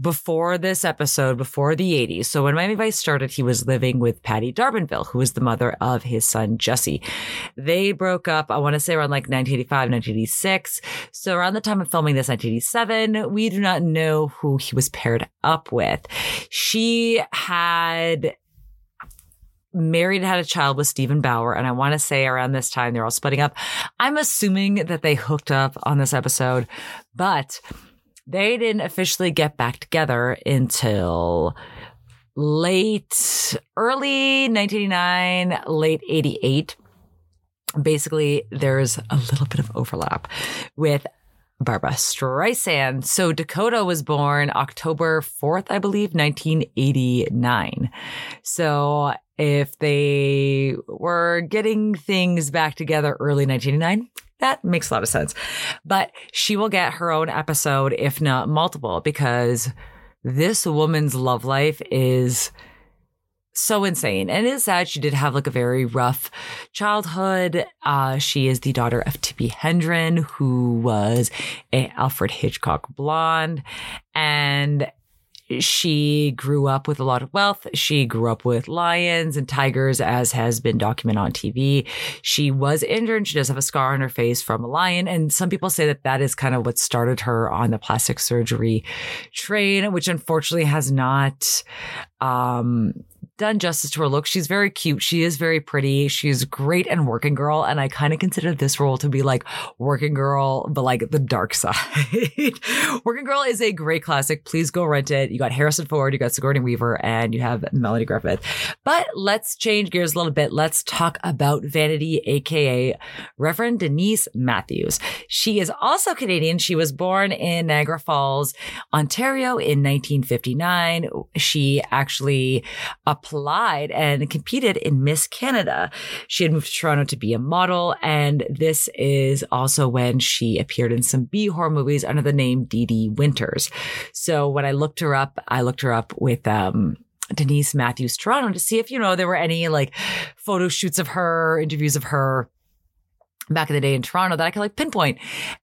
before this episode, before the 80s. So when Miami Vice started, he was living with Patti D'Arbanville, who was the mother of his son, Jesse. They broke up, I want to say around like 1985, 1986. So around the time of filming this, 1987, we do not know who he was paired up with. She had married had a child with Steven Bauer. And I want to say around this time, they're all splitting up. I'm assuming that they hooked up on this episode, but they didn't officially get back together until late, early 1989, late 88. Basically, there's a little bit of overlap with Barbra Streisand. So Dakota was born October 4th, I believe, 1989. So if they were getting things back together early 1989, that makes a lot of sense. But she will get her own episode, if not multiple, because this woman's love life is so insane. And it is sad she did have like a very rough childhood. Uh, she is the daughter of Tippi Hedren, who was a Alfred Hitchcock blonde. And she grew up with a lot of wealth. She grew up with lions and tigers, as has been documented on TV. She was injured. She does have a scar on her face from a lion. And some people say that that is kind of what started her on the plastic surgery train, which unfortunately has not, um, done justice to her look. She's very cute. She is very pretty. She's great and working girl. And I kind of consider this role to be like working girl, but like the dark side. working girl is a great classic. Please go rent it. You got Harrison Ford, you got Sigourney Weaver, and you have Melanie Griffith. But let's change gears a little bit. Let's talk about Vanity, aka Reverend Denise Matthews. She is also Canadian. She was born in Niagara Falls, Ontario in 1959. She actually applied applied and competed in Miss Canada. She had moved to Toronto to be a model, and this is also when she appeared in some B horror movies under the name Dee Dee Winters. So when I looked her up, I looked her up with um, Denise Matthews Toronto to see if you know there were any like photo shoots of her, interviews of her back in the day in Toronto that I could like pinpoint.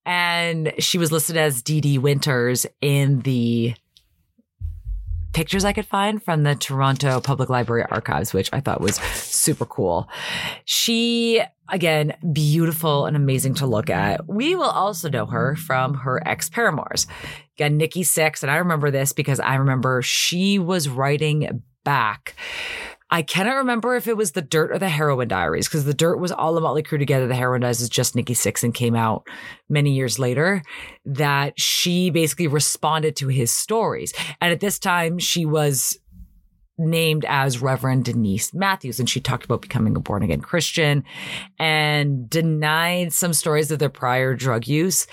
And she was listed as Dee Dee Winters in the pictures I could find from the Toronto Public Library archives, which I thought was super cool. She, again, beautiful and amazing to look at. We will also know her from her ex paramours. Again, Nikki Sixx. And I remember this because I remember she was writing back I cannot remember if it was the Dirt or the Heroin Diaries because the Dirt was all the Motley Crue together. The Heroin Diaries is just Nikki Sixx and came out many years later. That she basically responded to his stories, and at this time she was named as Reverend Denise Matthews, and she talked about becoming a born again Christian and denied some stories of their prior drug use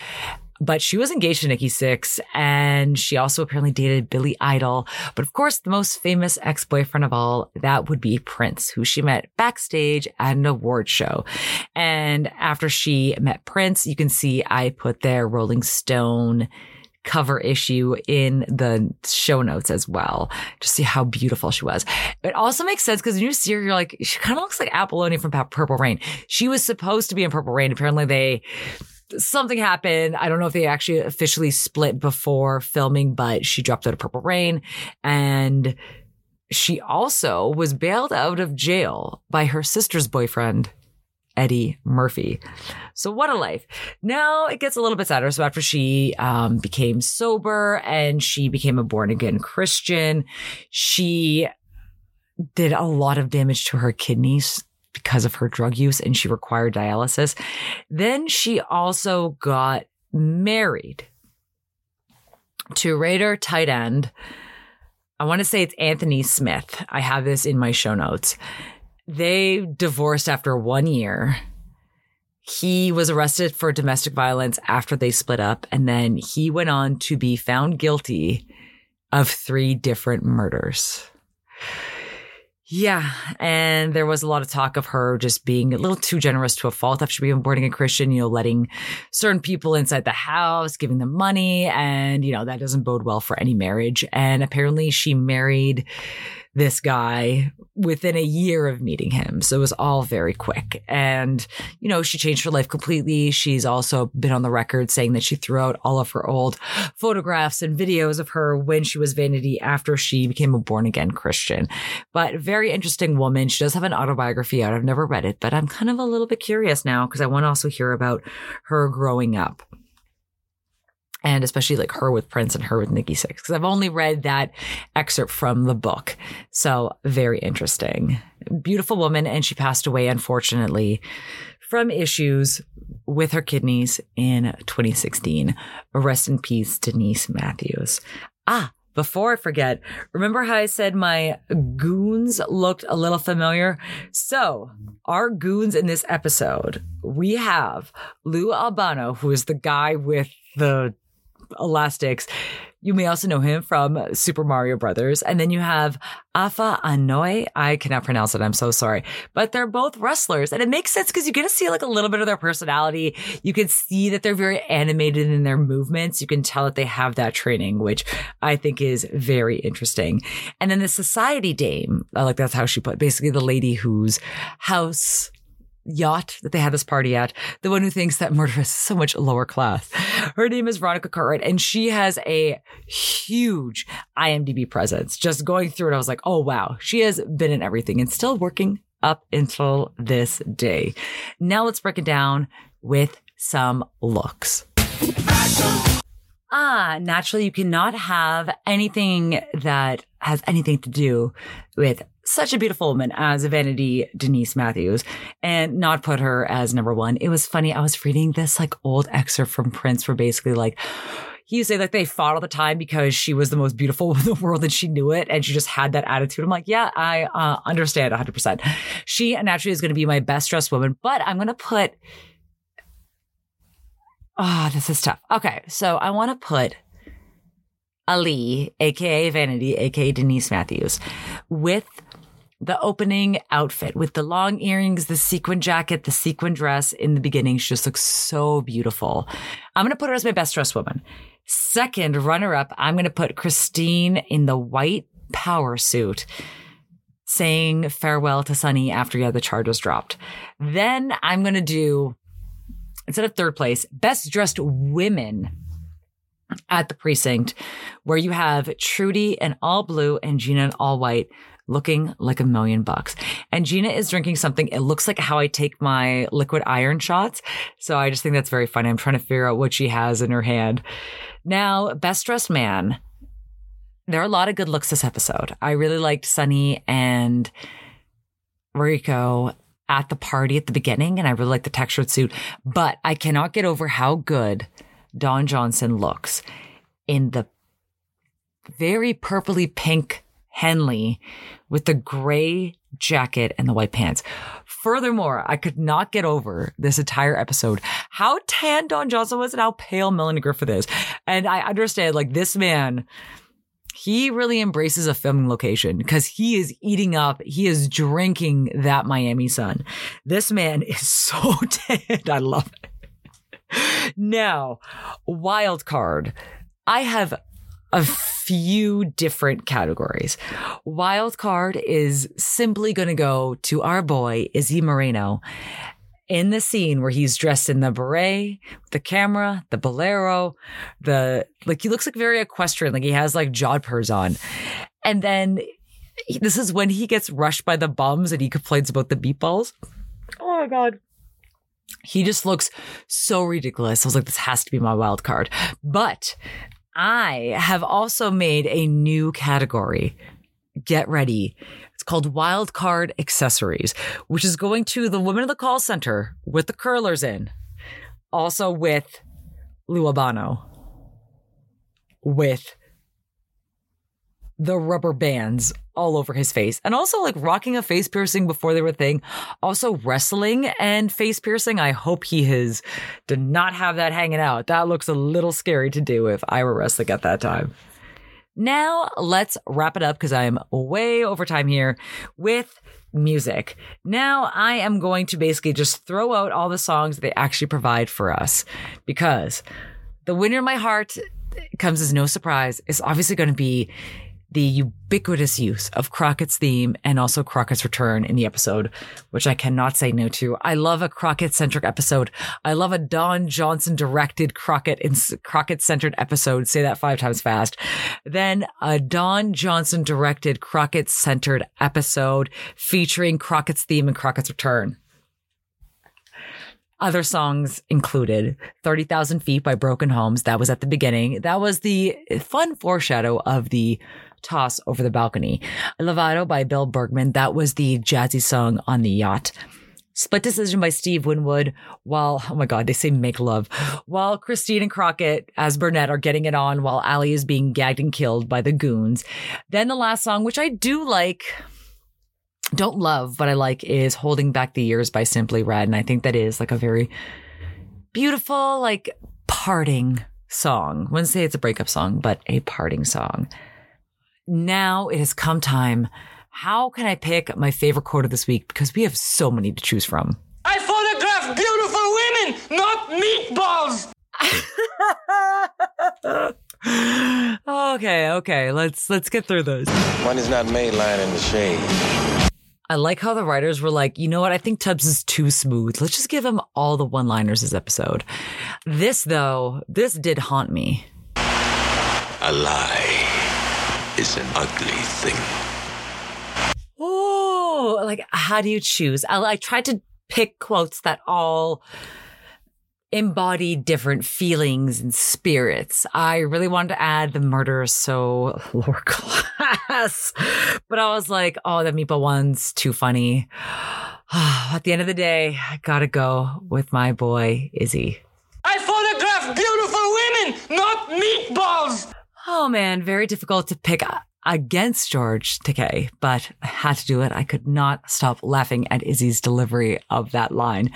but she was engaged to Nikki Sixx, and she also apparently dated Billy Idol. But of course, the most famous ex-boyfriend of all, that would be Prince, who she met backstage at an award show. And after she met Prince, you can see I put their Rolling Stone cover issue in the show notes as well to see how beautiful she was. It also makes sense because when you see her, you're like, she kind of looks like Apollonia from Purple Rain. She was supposed to be in Purple Rain. Apparently they something happened. I don't know if they actually officially split before filming, but she dropped out of Purple Rain and she also was bailed out of jail by her sister's boyfriend, Eddie Murphy. So what a life. Now it gets a little bit sadder. So after she um, became sober and she became a born again Christian, she did a lot of damage to her kidneys because of her drug use and she required dialysis. Then she also got married to Raider tight end. I want to say it's Anthony Smith. I have this in my show notes. They divorced after one year. He was arrested for domestic violence after they split up, and then he went on to be found guilty of three different murders. Yeah. And there was a lot of talk of her just being a little too generous to a fault after being born a Christian, you know, letting certain people inside the house, giving them money. And, you know, that doesn't bode well for any marriage. And apparently she married this guy within a year of meeting him. So it was all very quick. And, you know, she changed her life completely. She's also been on the record saying that she threw out all of her old photographs and videos of her when she was vanity after she became a born again Christian. But very interesting woman. She does have an autobiography out. I've never read it, but I'm kind of a little bit curious now because I want to also hear about her growing up and especially like her with Prince and her with Nikki Sixx because I've only read that excerpt from the book. So very interesting. Beautiful woman and she passed away unfortunately from issues with her kidneys in 2016. Rest in peace Denise Matthews. Ah, before I forget, remember how I said my goons looked a little familiar? So, our goons in this episode, we have Lou Albano, who is the guy with the elastics. You may also know him from Super Mario Brothers. And then you have Afa Anoa'i. I cannot pronounce it. I'm so sorry. But they're both wrestlers. And it makes sense because you get to see like a little bit of their personality. You can see that they're very animated in their movements. You can tell that they have that training, which I think is very interesting. And then the society dame, I like that's how she put basically the lady whose house yacht that they had this party at, the one who thinks that murder is so much lower class. Her name is Veronica Cartwright, and she has a huge IMDb presence. Just going through it, I was like, oh wow, she has been in everything and still working up until this day. Now let's break it down with some looks. Ah, naturally, you cannot have anything that has anything to do with such a beautiful woman as Vanity Denise Matthews and not put her as number one. It was funny. I was reading this like old excerpt from Prince where basically like, he used to say like they fought all the time because she was the most beautiful in the world and she knew it and she just had that attitude. I'm like, yeah, I uh, understand 100%. She naturally is going to be my best dressed woman, but I'm going to put. Oh, this is tough. Okay, so I want to put Ali, aka Vanity, aka Denise Matthews, with the opening outfit with the long earrings, the sequin jacket, the sequin dress in the beginning. She just looks so beautiful. I'm going to put her as my best dressed woman. Second runner up, I'm going to put Christine in the white power suit saying farewell to Sonny after yeah, the charges dropped. Then I'm going to do, instead of third place, best dressed women at the precinct where you have Trudy in all blue and Gina in all white looking like a million bucks. And Gina is drinking something. It looks like how I take my liquid iron shots. So I just think that's very funny. I'm trying to figure out what she has in her hand. Now, best dressed man. There are a lot of good looks this episode. I really liked Sonny and Rico at the party at the beginning, and I really like the textured suit. But I cannot get over how good Don Johnson looks in the very purpley pink Henley with the gray jacket and the white pants. Furthermore, I could not get over this entire episode how tan Don Johnson was and how pale Melanie Griffith is. And I understand, like, this man, he really embraces a filming location because he is eating up, he is drinking that Miami sun. This man is so tan. I love it. Now, wild card. I have a few different categories. Wild card is simply going to go to our boy, Izzy Moreno. In the scene where he's dressed in the beret, the camera, the bolero, the like, he looks like very equestrian, like he has like jodhpurs on. And then this is when he gets rushed by the bums and he complains about the meatballs. Oh my God. He just looks so ridiculous. I was like, this has to be my wild card. But I have also made a new category. Get ready. It's called Wildcard Accessories, which is going to the women of the call center with the curlers in, also with Lou Albano, with the rubber bands all over his face and also like rocking a face piercing before they were thing. Also wrestling and face piercing. I hope he has did not have that hanging out. That looks a little scary to do if I were wrestling at that time. Now let's wrap it up because I'm way over time here with music. Now I am going to basically just throw out all the songs they actually provide for us because the winner in my heart comes as no surprise. It's obviously going to be the ubiquitous use of Crockett's theme and also Crockett's return in the episode, which I cannot say no to. I love a Crockett centric episode. I love a Don Johnson directed Crockett in Crockett centered episode. Say that five times fast. Then a Don Johnson directed Crockett centered episode featuring Crockett's theme and Crockett's return. Other songs included 30,000 Feet by Broken Homes. That was at the beginning. That was the fun foreshadow of the toss over the balcony. Lovato by Bill Bergman. That was the jazzy song on the yacht. Split Decision by Steve Winwood, while, oh my God, they say make love, while Christine and Crockett as Burnett are getting it on while Allie is being gagged and killed by the goons. Then the last song, which I do like, don't love, but I like is Holding Back the Years by Simply Red. And I think that is like a very beautiful, like parting song. I wouldn't say it's a breakup song, but a parting song now it has come time. How can I pick my favorite quote of this week? Because we have so many to choose from. I photograph beautiful women, not meatballs. okay, okay, let's let's get through those. One is not made lying in the shade. I like how the writers were like, you know what? I think Tubbs is too smooth. Let's just give him all the one-liners this episode. This though, this did haunt me. A lie is an ugly thing. Oh, like how do you choose? I, I tried to pick quotes that all embody different feelings and spirits. I really wanted to add the murder so lower class, but I was like, oh, the meatball one's too funny. At the end of the day, I gotta go with my boy Izzy. I photograph beautiful women, not meatballs. Oh man, very difficult to pick against George Takei, but I had to do it. I could not stop laughing at Izzy's delivery of that line.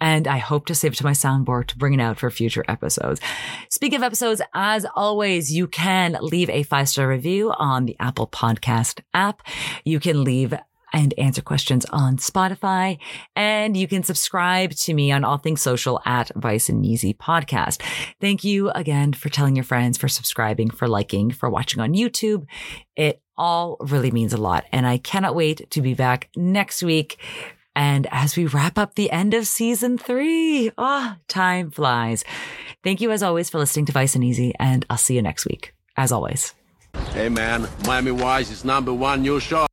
And I hope to save it to my soundboard to bring it out for future episodes. Speaking of episodes, as always, you can leave a five star review on the Apple Podcast app. You can leave and answer questions on Spotify. And you can subscribe to me on all things social at Vice and Easy podcast. Thank you again for telling your friends, for subscribing, for liking, for watching on YouTube. It all really means a lot. And I cannot wait to be back next week. And as we wrap up the end of season three, ah, oh, time flies. Thank you as always for listening to Vice and Easy, and I'll see you next week. As always. Hey man, Miami Vice is number one new show.